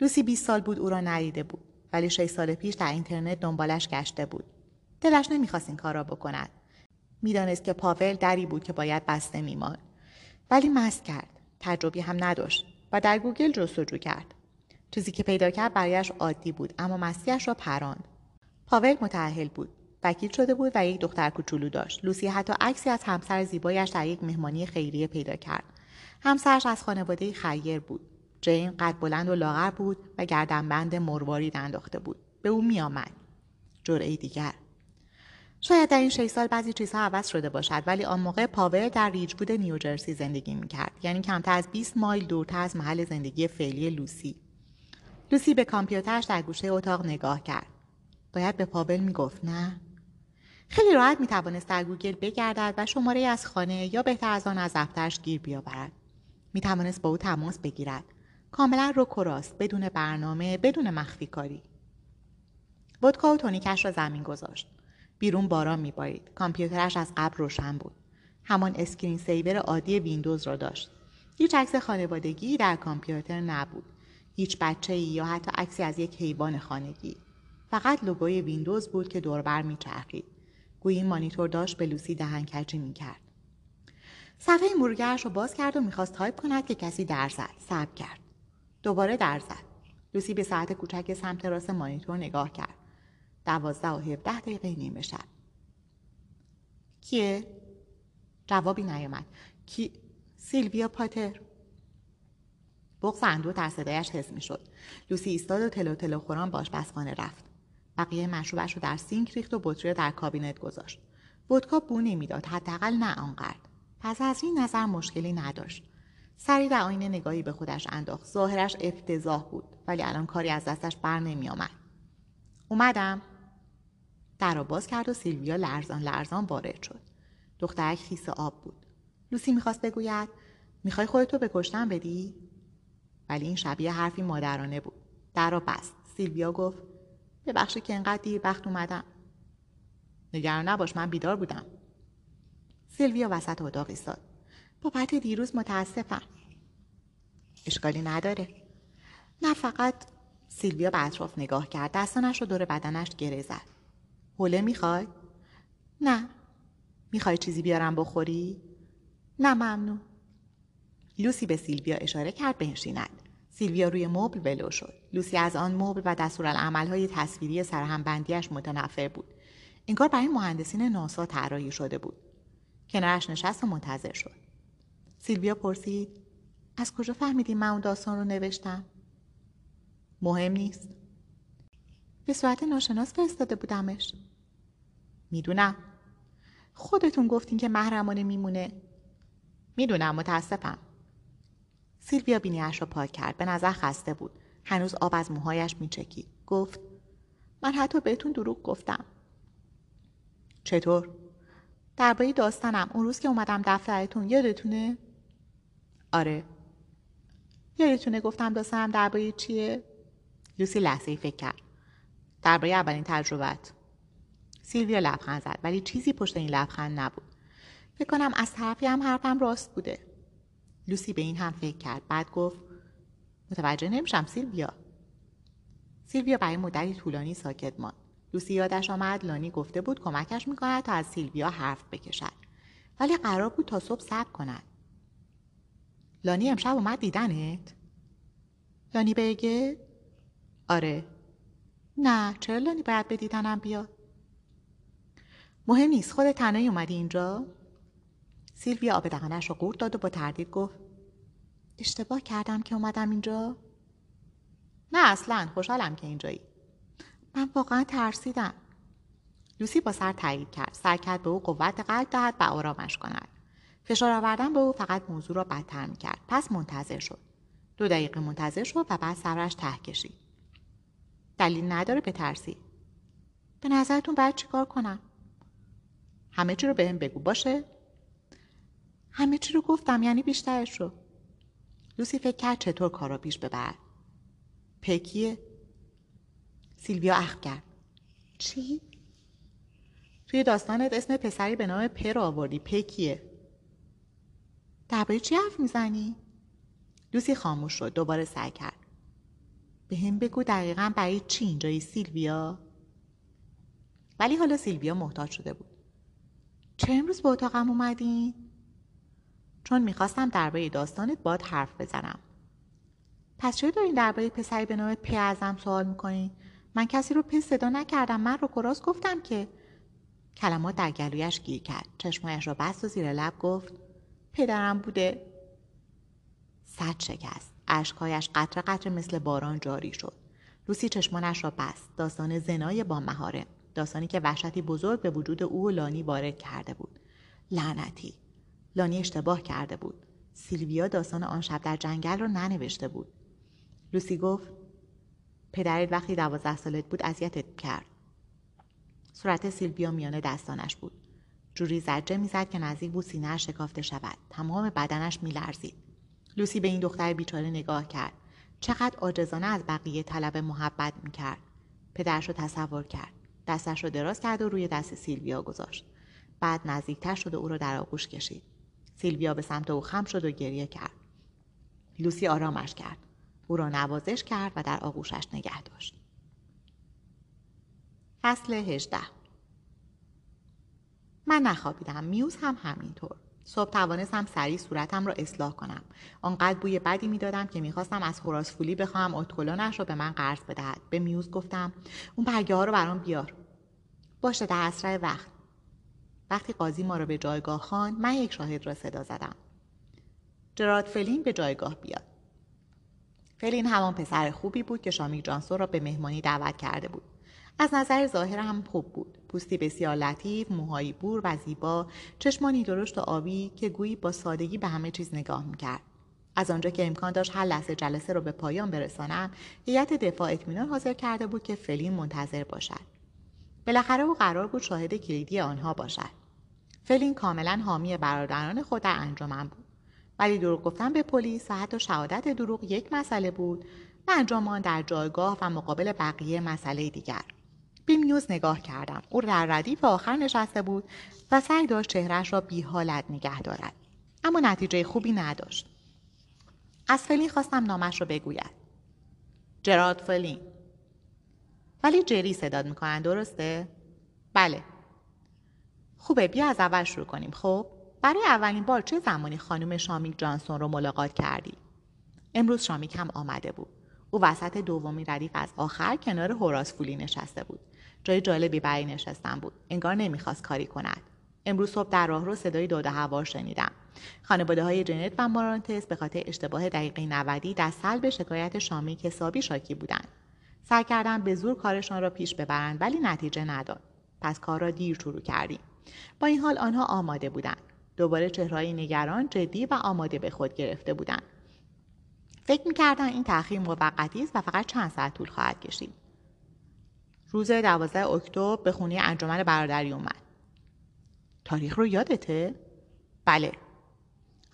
لوسی 20 سال بود او را ندیده بود. ولی 6 سال پیش در اینترنت دنبالش گشته بود. دلش نمی‌خواست این کار را بکند. می‌دانست که پاول دری بود که باید بسته میماند. ولی مست کرد. تجربی هم نداشت و در گوگل جستجو کرد. چیزی که پیدا کرد برایش عادی بود اما مستیش را پراند. پاول متأهل بود. وکیل شده بود و یک دختر کوچولو داشت. لوسی حتی عکسی از همسر زیبایش در یک مهمانی خیریه پیدا کرد. همسرش از خانواده خیر بود. جین قد بلند و لاغر بود و گردنبند مروارید انداخته بود. به او میآمد. جرعه دیگر. شاید در این شش سال بعضی چیزها عوض شده باشد ولی آن موقع پاول در ریجوود نیوجرسی زندگی می‌کرد. یعنی کمتر از 20 مایل دورتر از محل زندگی فعلی لوسی. لوسی به کامپیوترش در گوشه اتاق نگاه کرد. باید به پاول می‌گفت نه؟ خیلی راحت می توانست در گوگل بگردد و شماره‌ای از خانه یا بهتر از آن از دفترش گیر بیاورد. می توانست با او تماس بگیرد. کاملا رو راست بدون برنامه بدون مخفی کاری. ودکا و تونیکش را زمین گذاشت. بیرون باران میبارید. کامپیوترش از قبل روشن بود. همان screen saver عادی ویندوز را داشت. هیچ عکس خانوادگی در کامپیوتر نبود. هیچ بچه ای یا حتی عکسی از یک حیوان خانگی. فقط لوگوی ویندوز بود که دور و بر میچرخید. گویی مانیتور داشت به لوسی دهن‌کجی می‌کرد. صفحه مرورگرش رو باز کرد و می‌خواست تایپ کند که کسی در زد. صبر کرد. دوباره در زد. لوسی به ساعت کوچک سمت راست مانیتور نگاه کرد. دوازده و هفده دقیقه نیمه شب. کیه؟ جوابی نیامد. کیه؟ سیلویا پاتر. بغض و اندوه در صدایش حس می‌شد. لوسی ایستاد و تلو تلو خوران به آشپزخانه رفت. بقیه مشروبش رو در سینک ریخت و بطری رو در کابینت گذاشت. ودکا بو نمی‌داد حداقل نه آنقدر. پس از این نظر مشکلی نداشت. سری در آینه نگاهی به خودش انداخت. ظاهرش افتضاح بود ولی الان کاری از دستش بر نمی آمد. اومدم. در باز کرد و سیلویا لرزان لرزان وارد شد. دخترک خیس آب بود. لوسی می‌خواست بگوید می‌خوای خودتو به کشتن بدی؟ ولی این شبیه حرفی مادرانه بود. در را بست. سیلویا گفت ببخشید که انقدر دیر وقت اومدم. نگران نباش من بیدار بودم. سیلویا وسط اتاق ایستاد. بابت دیروز متاسفم. اشکالی نداره. نه فقط سیلویا به اطراف نگاه کرد دستانش رو دور بدنش گره زد. حوله می‌خوای؟ نه. می‌خوای چیزی بیارم بخوری؟ نه ممنون. لوسی به سیلویا اشاره کرد بنشیند. سیلویا روی مبل ولو شد. لوسی از آن مبل و دستورالعملهای تصویری سرهمبندیش متنفر بود. این کار برای مهندسین ناسا طراحی شده بود. کنارش نشست و منتظر شد. سیلویا پرسید از کجا فهمیدی من اون داستان رو نوشتم؟ مهم نیست. به صورت ناشناس فرستاده بودمش. می‌دونم. خودتون گفتین که محرمانه میمونه. می‌دونم متاسفم. سیلویا بینیاش را پاک کرد به نظر خسته بود. هنوز آب از موهایش میچکید. گفت من حتی بهتون دروغ گفتم. چطور؟ درباره داستانم. اون روز که اومدم دفترتون یادتونه؟ آره. یادتونه گفتم داستانم درباره چیه؟ لوسی لحظه ای فکر کرد. درباره اولین تجربت. سیلویا لبخند زد ولی چیزی پشت این لبخند نبود. فکر کنم از طرفی هم حرفم راست بوده. لوسی به این هم فکر کرد. بعد گفت متوجه نمیشم سیلویا. سیلویا برای مدتی طولانی ساکت ماند. لوسی یادش آمد لانی گفته بود کمکش می‌کند تا از سیلویا حرف بکشد. ولی قرار بود تا صبح صبر کند. لانی امشب اومد دیدنت؟ لانی بگه آره. نه چرا لانی باید به دیدنم بیاد؟ مهم نیست خود تنهایی اومدی اینجا؟ سیلویا آب دهانش رو قورت داد و با تردید گفت اشتباه کردم که اومدم اینجا. نه اصلا خوشحالم که اینجایی. من واقعا ترسیدم. لوسی با سر تایید کرد سر کرد به او قوت قلب دهد و آرامش کند. فشار آوردن به او فقط موضوع را بدتر می‌کرد. پس منتظر شد. دو دقیقه منتظر شد و بعد صبرش ته کشید. دلیل نداره ترسی به نظرتون باید چیکار کنم؟ همه چی رو بهم بگو باشه؟ همه چی رو گفتم یعنی بیشترش رو. لوسی فکر کرد چطور کار رو پیش ببرد پکیه. سیلویا اخم کرد. چی؟ توی داستانت اسم پسری به نام پر آوردی پکیه. درباره چی حرف می‌زنی؟ لوسی خاموش شد دوباره سعی کرد. به هم بگو دقیقا برای چی اینجایی سیلویا؟ ولی حالا سیلویا محتاج شده بود. چه امروز به اتاقم اومدین چون می‌خواستم درباره داستانت باد حرف بزنم. پس چرا دارین درباره پسری به نام په ازم سوال می‌کنین من کسی رو په صدا نکردم. من رو کراس گفتم که کلمات در گلویش گیر کرد. چشمایش را بست و زیر لب گفت پدرم بوده. صد شکست. اشکهایش قطره قطره مثل باران جاری شد. لوسی چشمانش را بست. داستان زنای با مهاره داستانی که وحشتی بزرگ به وجود او و لانی وارد کرده بود. لعنتی. لانی اشتباه کرده بود. سیلویا داستان آن شب در جنگل را ننوشته بود. لوسی گفت پدرت وقتی دوازده سالت بود اذیتت کرد. صورت سیلویا میانه دستانش بود. جوری زجه می‌زد که نزدیک بود سینهاش شکافته شود. تمام بدنش میلرزید. لوسی به این دختر بیچاره نگاه کرد. چقدر عاجزانه از بقیه طلب محبت می‌کرد. پدرش رو تصور کرد. دستش رو دراز کرد و روی دست سیلویا گذاشت. بعد نزدیکتر شد و او را در آغوش کشید. سیلویا به سمت او خم شد و گریه کرد. لوسی آرامش کرد. او را نوازش کرد و در آغوشش نگه داشت. فصل هجده. من نخوابیدم. میوز هم همینطور. صبح توانستم سریع صورتم را اصلاح کنم. آنقدر بوی بدی می‌دادم که می‌خواستم از خوراسفولی بخواهم اتکلونش را به من قرض بدهد. به میوز گفتم اون برگه ها رو برام بیار. باشه در اسرع وقت. وقتی قاضی ما را به جایگاه خان من یک شاهد را صدا زدم. جراد فلین به جایگاه بیاد. فلین همان پسر خوبی بود که شامیک جانسون را به مهمانی دعوت کرده بود. از نظر ظاهر هم خوب بود. پوستی بسیار لطیف موهایی بور و زیبا چشمانی درشت و آبی که گویی با سادگی به همه چیز نگاه می‌کرد. از آنجا که امکان داشت هر لحظه جلسه را به پایان برسانم هیئت دفاع اطمینان حاضر کرده بود که فلین منتظر باشد. بالاخره او قرار بود شاهد کلیدی آنها باشد. فلین کاملا حامی برادران خود در انجمن بود. ولی دروغ گفتن به پلیس و حتی شهادت دروغ یک مسئله بود و انجام در جایگاه و مقابل بقیه مسئله دیگر. به میوز نگاه کردم. او در ردیف آخر نشسته بود و سعی داشت چهرش را بی حالت نگه دارد. اما نتیجه خوبی نداشت. از فلین خواستم نامش را بگوید. جراد فلین. ولی جری صداد می‌کنن درسته؟ بله. خوبه بیا از اول شروع کنیم خب؟ برای اولین بار چه زمانی خانم شامیک جانسون رو ملاقات کردی؟ امروز شامیک هم آمده بود. او وسط دومی ردیف از آخر کنار هوراس فولی نشسته بود. جای جالبی برای نشستن بود. انگار نمی‌خواست کاری کند. امروز صبح در راه رو صدای داده هوار شنیدم. خانواده های جنت و مارانتس به خاطر اشتباه دقیقه 90 در سلب شکایت شامیک حسابی شاکی بودند. سعی کردم به زور کارشان را پیش ببرند ولی نتیجه نداد. پس کار را دیر شروع کردیم. با این حال آنها آماده بودند. دوباره چهرهای نگران جدی و آماده به خود گرفته بودند. فکر می‌کردن این تأخیر موقتی است و فقط چند ساعت طول خواهد کشید. روز دوازده اکتبر به خونه انجمن برادری اومد. تاریخ رو یادته؟ بله.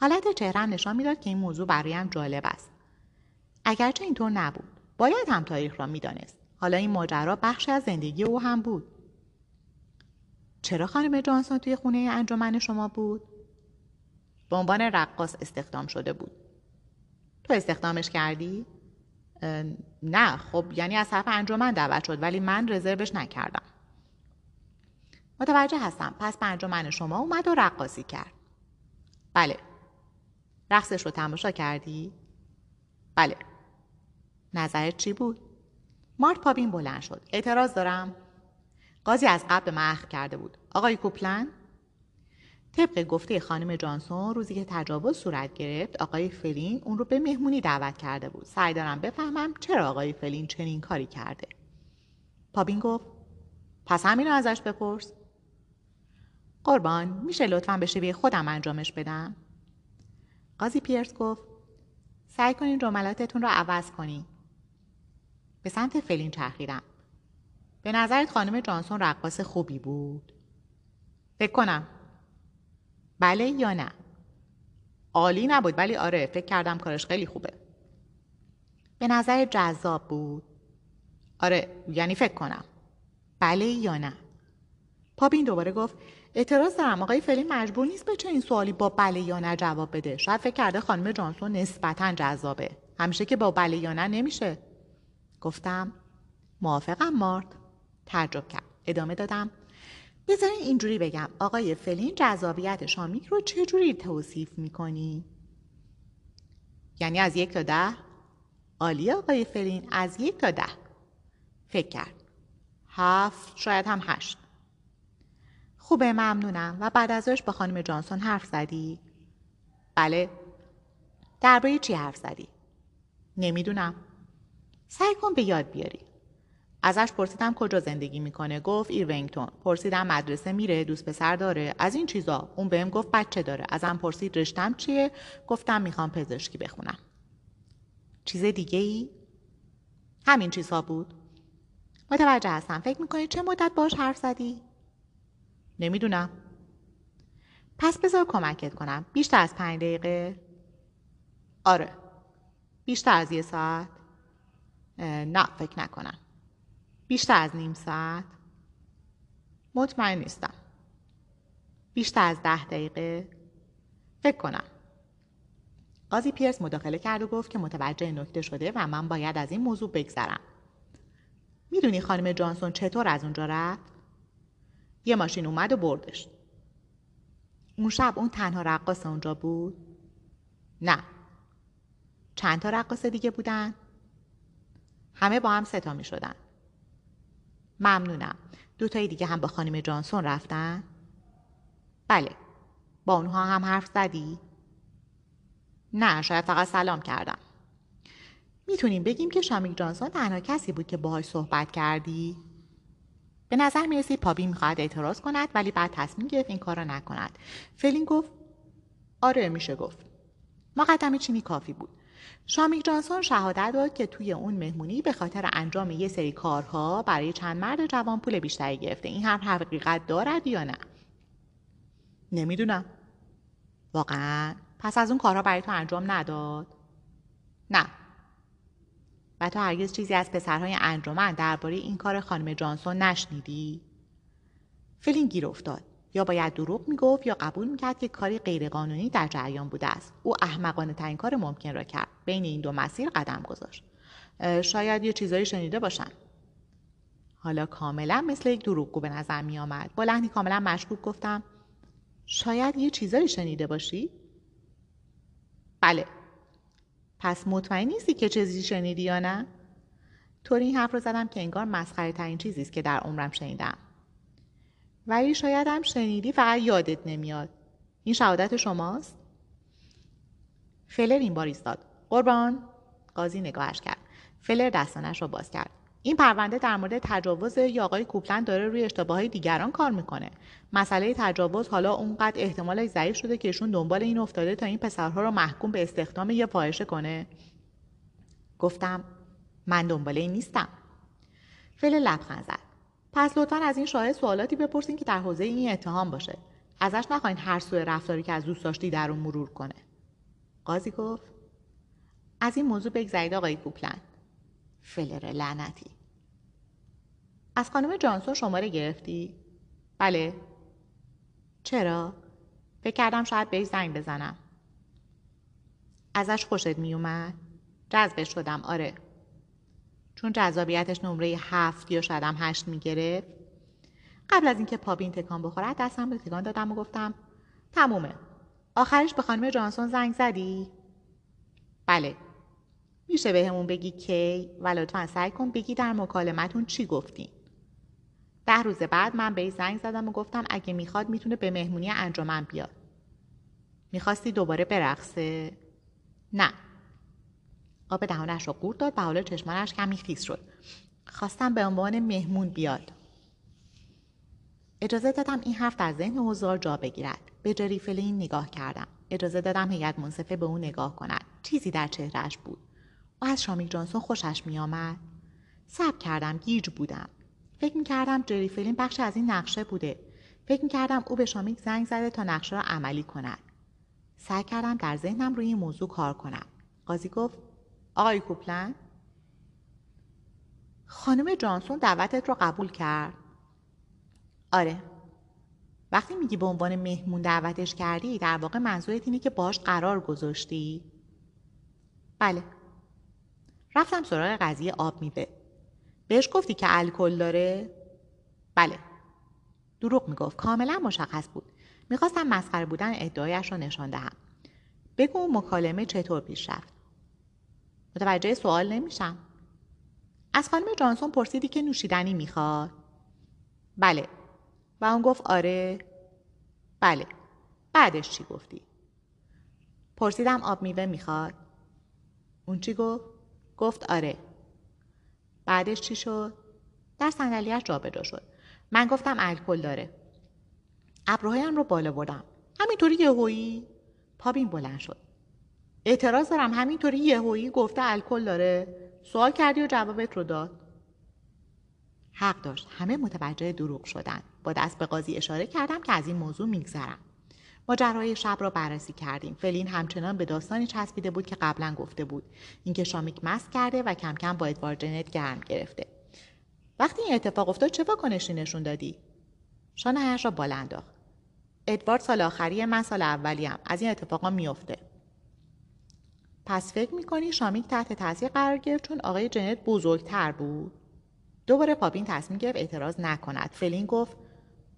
حالت چهرم نشان می‌داد که این موضوع برایم جالب است. اگرچه اینطور نبود باید هم تاریخ را می‌دانست. حالا این ماجرا بخشی از زندگی او هم بود. چرا خانم جانسون توی خونه انجمن شما بود؟ به عنوان رقاص استخدام شده بود. تو استخدامش کردی؟ نه خب یعنی از طرف انجمن دعوت شد ولی من رزروش نکردم. متوجه هستم پس به انجمن شما اومد و رقاصی کرد. بله. رقصش رو تماشا کردی؟ بله. نظرت چی بود؟ مارت پابین بلند شد. اعتراض دارم؟ قاضی از قبل محخ کرده بود. آقای کوپلن؟ طبق گفته خانم جانسون روزی که تجاوز صورت گرفت آقای فلین اون رو به مهمونی دعوت کرده بود. سعی دارم بفهمم چرا آقای فلین چنین کاری کرده. پابین گفت پس همین رو ازش بپرس. قربان میشه لطفا به شویه خودم انجامش بدم؟ قاضی پیرس گفت سعی کنین جملاتتون رو عوض کنین. به سمت فلین چرخیدم. به نظرت خانم جانسون رقاص خوبی بود؟ فکر کنم. بله یا نه؟ عالی نبود ولی آره فکر کردم کارش خیلی خوبه. به نظر جذاب بود؟ آره یعنی فکر کنم. بله یا نه؟ پاپین دوباره گفت اعتراض دارم آقای فلی مجبور نیست به این سوالی با بله یا نه جواب بده. شاید فکر کرده خانم جانسون نسبتا جذابه. همیشه که با بله یا نه نمیشه. گفتم موافقم مارت. تعجب کرد. ادامه دادم. بذارین اینجوری بگم. آقای فلین جذابیت شامیک رو چجوری توصیف می‌کنی؟ یعنی از یک تا ده؟ عالی آقای فلین از یک تا ده. فکر کرد. هفت شاید هم هشت. خوبه ممنونم. و بعد ازش با خانم جانسون حرف زدی؟ بله. درباره چی حرف زدی؟ نمی‌دونم. سعی کن به یاد بیاری. ازش پرسیدم کجا زندگی می‌کنه گفت ایرونگتون. پرسیدم مدرسه میره دوست پسر داره. از این چیزا. اون بهم گفت بچه داره. ازم پرسید رشتم چیه؟ گفتم می‌خوام پزشکی بخونم. چیز دیگه ای همین چیزها بود. متوجه هستم. فکر می‌کنی چه مدت باش حرف زدی؟ نمی‌دونم. پس بذار کمکت کنم. بیشتر از پنج دقیقه. آره. بیشتر از یه ساعت. نه فکر نکنم. بیشتر از نیم ساعت؟ مطمئن نیستم. بیشتر از ده دقیقه؟ فکر کنم. قاضی پیرس مداخله کرد و گفت که متوجه نکته شده و من باید از این موضوع بگذرم. می‌دونی خانم جانسون چطور از اونجا رفت؟ یه ماشین اومد و بردش. اون شب اون تنها رقاص اونجا بود؟ نه. چند تا رقاص دیگه بودن؟ همه با هم ستا می شدن ممنونم دوتایی دیگه هم با خانم جانسون رفتن؟ بله با اونها هم حرف زدی؟ نه شاید فقط سلام کردم می‌تونیم بگیم که شامیک جانسون تنها کسی بود که باهاش صحبت کردی؟ به نظر می‌رسید پابی می‌خواهد اعتراض کند ولی بعد تصمیم گرفت این کار را نکند فلین گفت آره میشه گفت مقدم چینی کافی بود شامیک جانسون شهادت داد که توی اون مهمونی به خاطر انجام یه سری کارها برای چند مرد جوان پول بیشتری گرفته. این حرف حقیقت دارد یا نه؟ نمی‌دونم. واقعا پس از اون کارها برای تو انجام نداد؟ نه. و تو هرگز چیزی از پسرهای انجمن درباره این کار خانم جانسون نشنیدی؟ فلین گیر افتاد. یا باید دروغ می‌گفت یا قبول می‌کرد که کاری غیرقانونی در جریان بوده است. او احمقانه ترین کار ممکن را کرد. بین این دو مسیر قدم گذاشت. شاید یه چیزایی شنیده باشم حالا کاملا مثل یک دروغگو به نظر می آمد با لحنی کاملا مشکوک گفتم شاید یه چیزایی شنیده باشی؟ بله. پس مطمئن نیستی که چیزی شنیدی یا نه؟ طوری این حرف رو زدم که انگار مسخره ترین چیزی است که در عمرم شنیدم. ولی شاید هم شنیدی فقط یادت نمیاد. این شهادت شماست؟ فلر این بار ایستاد. قربان. قاضی نگاهش کرد. فلر دستانش را باز کرد. این پرونده در مورد تجاوز یا آقای کوپلند داره روی اشتباه دیگران کار می‌کنه. مسئله تجاوز حالا اونقدر احتمال ضعیف شده که ایشون دنبال این افتاده تا این پسرها رو محکوم به استخدام یه فاحشه کنه. گفتم من دنبال این نیستم. فل لبخند زد. پس لطفا از این شاهد سوالاتی بپرسین که در حوزه این اتهام باشه. ازش نخواین هر سوء رفتاری که از دوست داشتی در اون مرور کنه. قاضی گفت از این موضوع بگذرید آقای کوپلند فلر لعنتی. از خانم جانسون شماره گرفتی؟ بله. چرا؟ فکر کردم شاید بهش زنگ بزنم. ازش خوشت میومد؟ جذبش شدم. آره. چون جذابیتش نمره هفت یا شاید هم هشت می‌گرفت قبل از اینکه پابین تکان بخورد دستم به تکان دادم و گفتم تمومه. آخرش به خانم جانسون زنگ زدی؟ بله. میشه به همون بگی کی؟ و لطفا سعی کن بگی در مکالمتون چی گفتین ده روز بعد من به زنگ زدم و گفتم اگه می‌خواد می‌تونه به مهمونی انجمن بیاد. می‌خواستی دوباره برقصه؟ نه. آب دهانش رو قورت داد و حالا چشمانش کمی خیس شد. خواستم به عنوان مهمون بیاد. اجازه دادم این حرف در ذهن حضار جا بگیرد. به جری فلین نگاه کردم. اجازه دادم هیئت منصفه به او نگاه کند. چیزی در چهرهش بود. او از شامیک جانسون خوشش میآمد. صبر کردم گیج بودم. فکر می کردم جری فلین بخش از این نقشه بوده. فکر کردم او به شامیک زنگ زده تا نقشه را عملی کند. سعی کردم در ذهنم روی این موضوع کار کنم. قاضی گفت آقای کوپلن؟ خانم جانسون دعوتت رو قبول کرد. آره. وقتی میگی به عنوان مهمون دعوتش کردی در واقع منظورت اینه که باش قرار گذاشتی؟ بله. رفتم سراغ قضیه آب میوه. بهش گفتی که الکل داره؟ بله. دروغ می‌گفت. کاملا مشخص بود. می‌خواستم مسخره بودن ادعایش را نشان دهم. بگو مکالمه چطور پیش رفت؟ متوجه سوال نمیشم. از خانم جانسون پرسیدی که نوشیدنی می‌خواد؟ بله. و اون گفت آره. بله. بعدش چی گفتی؟ پرسیدم آب میوه می‌خواد. اون چی گفت؟ گفت آره. بعدش چی شد؟ در صندلیاش جابجا شد. من گفتم الکل داره. ابروهایم رو بالا بردم. همینطوری یهویی؟ پابین بلند شد. اعتراض دارم. همینطوری یهویی گفته الکل داره؟ سوال کردی و جوابت رو داد. حق داشت. همه متوجه دروغ شدن. با دست به قاضی اشاره کردم که از این موضوع میگذرم. ماجرای شب را بررسی کردیم. فلین همچنان به داستانی چسبیده بود که قبلا گفته بود. اینکه شامیک مست کرده و کم کم با ادوارد جنت گرم گرفته. وقتی این اتفاق افتاد چه واکنشی نشون دادی؟ شانهایش را بالا انداخت. ادوارد سال آخری من سال اولیم از این اتفاقا میافته. پس فکر می‌کنی شامیک تحت تاثیر قرار گرفت چون آقای جنت بزرگتر بود؟ دوباره پاپین تصمیم گرفت اعتراض نکند. فلین گفت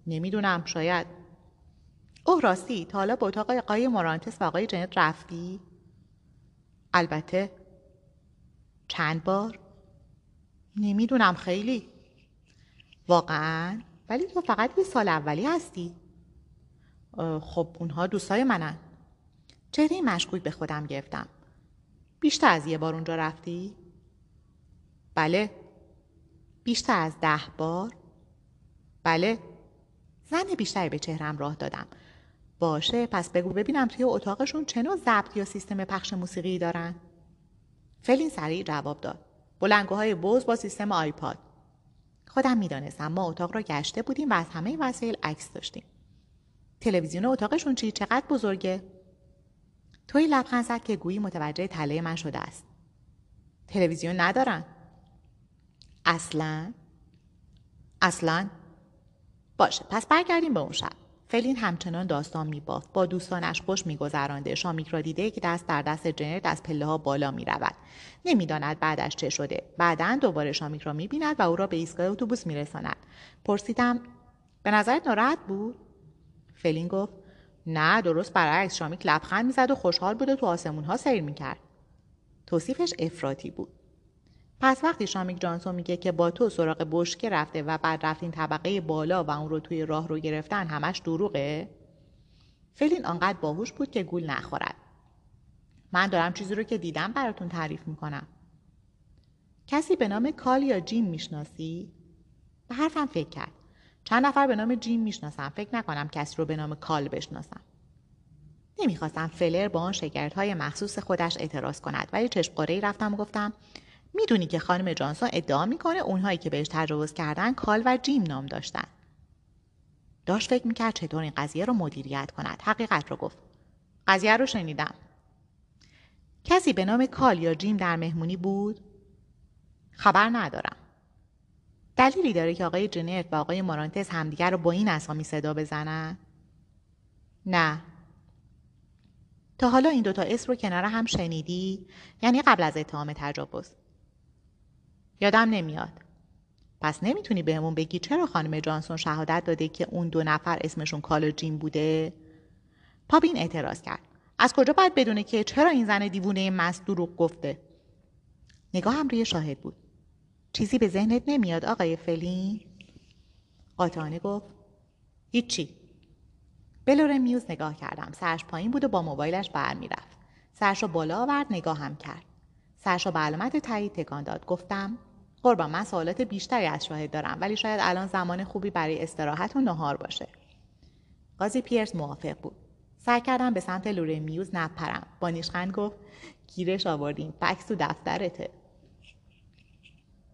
نمی‌دونم شاید. اوه راستی تا حالا به اتاق آقای مورانتس و آقای جنت رفتی؟ البته چند بار؟ نمی‌دونم خیلی. واقعا؟ ولی تو فقط یه سال اولی هستی. خب اونها دوستای منن. چهره مشکوک به خودم گرفتم. بیشتر از یه بار اونجا رفتی؟ بله. بیشتر از ده بار؟ بله. زن بیشتری به چهرم راه دادم. باشه پس بگو ببینم توی اتاقشون چه نوع ضبط یا سیستم پخش موسیقی دارن. فلین سریع جواب داد. بلنگوهای بوز با سیستم آیپاد. خودم می‌دانستم ما اتاق را گشته بودیم و از همه وسایل عکس داشتیم. تلویزیون اتاقشون چی؟ چقدر بزرگه؟ توی لبخند زد که گویی متوجه تله من شده است. تلویزیون ندارن. اصلا؟ اصلا؟ باشه پس برگردیم به اون شب. فلین همچنان داستان میبافت. با دوستانش خوش میگذرانده. شامیک را دیده که دست در دست جنرد از پله ها بالا می‌رود. نمی‌داند بعدش چه شده. بعدا دوباره شامیک را می‌بیند و او را به ایستگاه اتوبوس میرساند. پرسیدم به نظرت ناراحت بود؟ فلین گفت نه درست برعکس شامیک لبخند می‌زد و خوشحال بود و تو آسمون ها سیر می‌کرد. توصیفش افراطی بود. پس وقتی شامیک جانسون میگه که با تو سراغ بشکه رفته و بعد رفتین طبقه بالا و اون رو توی راه رو گرفتن همش دروغه. فلین آنقدر باهوش بود که گول نخورد. من دارم چیزی رو که دیدم براتون تعریف می‌کنم. کسی به نام کال یا جیم می‌شناسی؟ به حرفم فکر کرد. چند نفر به نام جیم می‌شناسم فکر نکنم کسی رو به نام کال بشناسم نمی‌خواستم فلر با آن شگردهای مخصوص خودش اعتراض کند ولی چشم رفتم و گفتم می‌دونی که خانم جانسون ادعا می‌کنه اونهایی که بهش تجاوز کردن کال و جیم نام داشتن. داشت فکر می‌کرد چطور این قضیه رو مدیریت کند. حقیقت رو گفت. قضیه رو شنیدم. کسی به نام کال یا جیم در مهمونی بود؟ خبر ندارم. دلیلی داره که آقای جنرت و آقای مارانتس همدیگر رو با این اسامی صدا بزنن؟ نه. تا حالا این دوتا اسم رو کنار هم شنیدی؟ یعنی قبل از اتهام تجاوز. یادم نمیاد. پس نمی‌تونی بهمون بگی چرا خانم جانسون شهادت داده که اون دو نفر اسمشون کال جیم بوده پابین اعتراض کرد. از کجا باید بدونه که چرا این زن دیوونه مست دروغ گفته؟ نگاه هم روی شاهد بود. چیزی به ذهنت نمیاد آقای فلین؟ قاطعانه گفت هیچی. به میوز نگاه کردم. سرش پایین بود و با موبایلش برمیرفت. سرش رو بالا آورد نگاه هم کرد. سرش رو به علامت تایید تکان داد. گفتم قربان من سوالات بیشتری از شاهد دارم ولی شاید الان زمان خوبی برای استراحت و نهار باشه. قاضی پیرس موافق بود. سعی کردم به سمت لوره میوز نپرم. با نیشخند گفت گیرش آوردیم فکس تو دفترته.